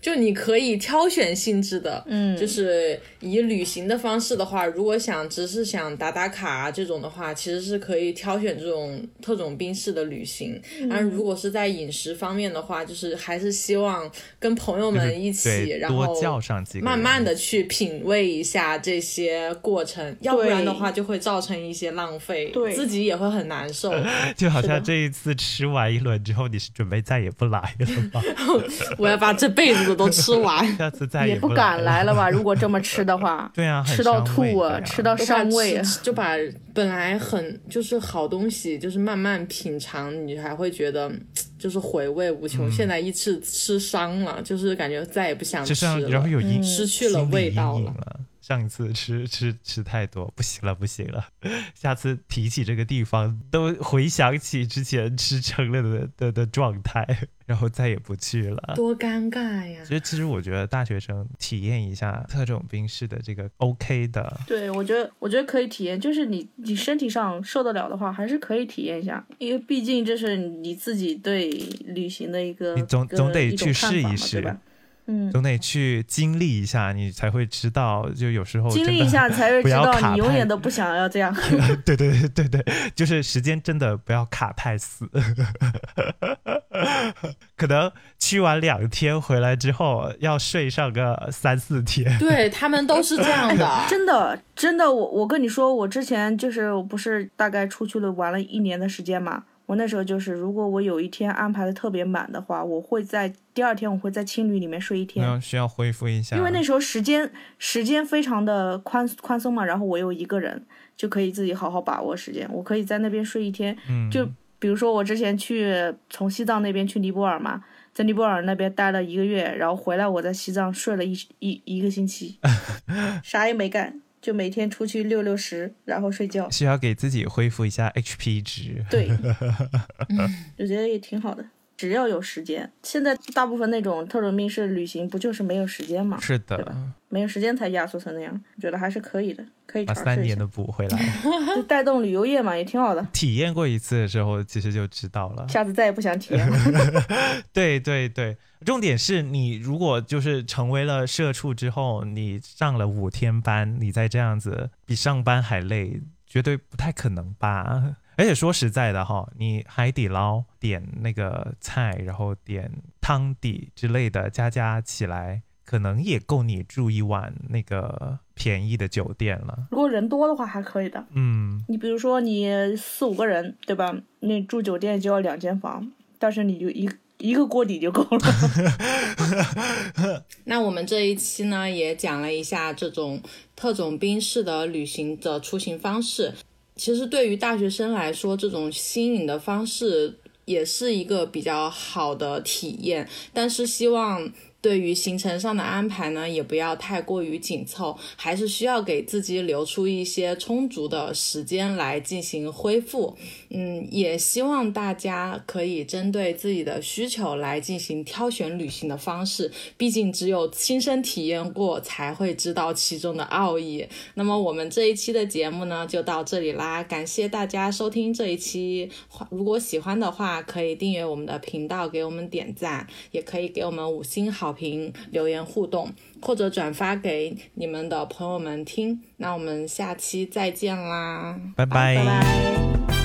[SPEAKER 4] 就你可以挑选性质的，
[SPEAKER 2] 嗯
[SPEAKER 4] 就是以旅行的方式的话，如果想只是想打打卡啊这种的话，其实是可以挑选这种特种兵式的旅行。
[SPEAKER 2] 嗯
[SPEAKER 4] 而如果是在饮食方面的话，就是还是希望跟朋友们一起，
[SPEAKER 1] 对，
[SPEAKER 4] 然后
[SPEAKER 1] 多叫上几个，
[SPEAKER 4] 慢慢的去品味一下这些过程，要不然的话就会造成一些浪费，
[SPEAKER 2] 对
[SPEAKER 4] 自己也会很难受。
[SPEAKER 1] 就好像这一次吃完一轮之后，你是准备再也不来了吧？
[SPEAKER 4] 我要把这辈子的都吃完。
[SPEAKER 1] 下次再
[SPEAKER 2] 也
[SPEAKER 1] 不
[SPEAKER 2] 不敢来
[SPEAKER 1] 了。
[SPEAKER 2] 吧？如果这么吃的话，
[SPEAKER 1] 对啊，
[SPEAKER 2] 吃到吐啊，吃到
[SPEAKER 4] 就把
[SPEAKER 2] 伤胃啊。
[SPEAKER 4] 就把本来很就是好东西，就是慢慢品尝，你还会觉得就是回味无穷。
[SPEAKER 1] 嗯
[SPEAKER 4] 现在一次吃伤了，就是感觉再也不想吃了，
[SPEAKER 1] 然后有阴，
[SPEAKER 2] 嗯
[SPEAKER 4] 失去了味道了。
[SPEAKER 1] 上次吃吃吃太多，不行了不行了，下次提起这个地方都回想起之前吃撑了的的的状态，然后再也不去了。
[SPEAKER 4] 多尴尬呀！
[SPEAKER 1] 其实其实我觉得大学生体验一下特种兵式的这个 OK 的，
[SPEAKER 2] 对，我觉得我觉得可以体验，就是你你身体上受得了的话，还是可以体验一下，因为毕竟这是你自己对旅行的一个，
[SPEAKER 1] 你总总得去试一试
[SPEAKER 2] 对吧？嗯，
[SPEAKER 1] 总得去经历一下，你才会知道，就有时候
[SPEAKER 2] 经历一下才会 知道，你永远都不想要这样。
[SPEAKER 1] 对对对对对，就是时间真的不要卡太死，可能去完两天回来之后要睡上个三四天。
[SPEAKER 4] 对他们都是这样的，
[SPEAKER 2] 真的，真的，我我跟你说，我之前就是我不是大概出去了玩了一年的时间嘛。我那时候就是，如果我有一天安排的特别满的话，我会在第二天我会在青旅里面睡一天，
[SPEAKER 1] 需要恢复一下，
[SPEAKER 2] 因为那时候时间时间非常的宽宽松嘛，然后我又一个人就可以自己好好把握时间，我可以在那边睡一天。
[SPEAKER 1] 嗯。
[SPEAKER 2] 就比如说我之前去从西藏那边去尼泊尔嘛，在尼泊尔那边待了一个月，然后回来我在西藏睡了一一一个星期，啥也没干，就每天出去溜溜食，然后睡觉。
[SPEAKER 1] 需要给自己恢复一下 HP 值。
[SPEAKER 2] 对，我觉得也挺好的，只要有时间。现在大部分那种特种兵式旅行，不就是没有时间嘛？
[SPEAKER 1] 是
[SPEAKER 2] 对吧
[SPEAKER 1] 的，
[SPEAKER 2] 没有时间才压缩成那样，我觉得还是可以的，可以
[SPEAKER 1] 把三年的，补回来。
[SPEAKER 2] 就带动旅游业嘛，也挺好的。
[SPEAKER 1] 体验过一次的时候，其实就知道了。
[SPEAKER 2] 下次再也不想体验了。
[SPEAKER 1] 对对对，重点是你如果就是成为了社畜之后，你上了五天班，你再这样子比上班还累，绝对不太可能吧？而且说实在的哈，你海底捞点那个菜，然后点汤底之类的，加加起来，可能也够你住一晚那个便宜的酒店了。
[SPEAKER 2] 如果人多的话还可以的。
[SPEAKER 1] 嗯，
[SPEAKER 2] 你比如说你四五个人，对吧？那住酒店就要两间房，但是你就一一个锅底就够了。
[SPEAKER 4] 那我们这一期呢，也讲了一下这种特种兵式的旅行的出行方式。其实对于大学生来说，这种新颖的方式也是一个比较好的体验。但是希望对于行程上的安排呢，也不要太过于紧凑，还是需要给自己留出一些充足的时间来进行恢复。嗯，也希望大家可以针对自己的需求来进行挑选旅行的方式。毕竟只有亲身体验过，才会知道其中的奥义。那么我们这一期的节目呢，就到这里啦，感谢大家收听这一期。如果喜欢的话，可以订阅我们的频道，给我们点赞，也可以给我们五星好评、留言互动，或者转发给你们的朋友们听。那我们下期再见啦，
[SPEAKER 1] 拜
[SPEAKER 2] 拜拜。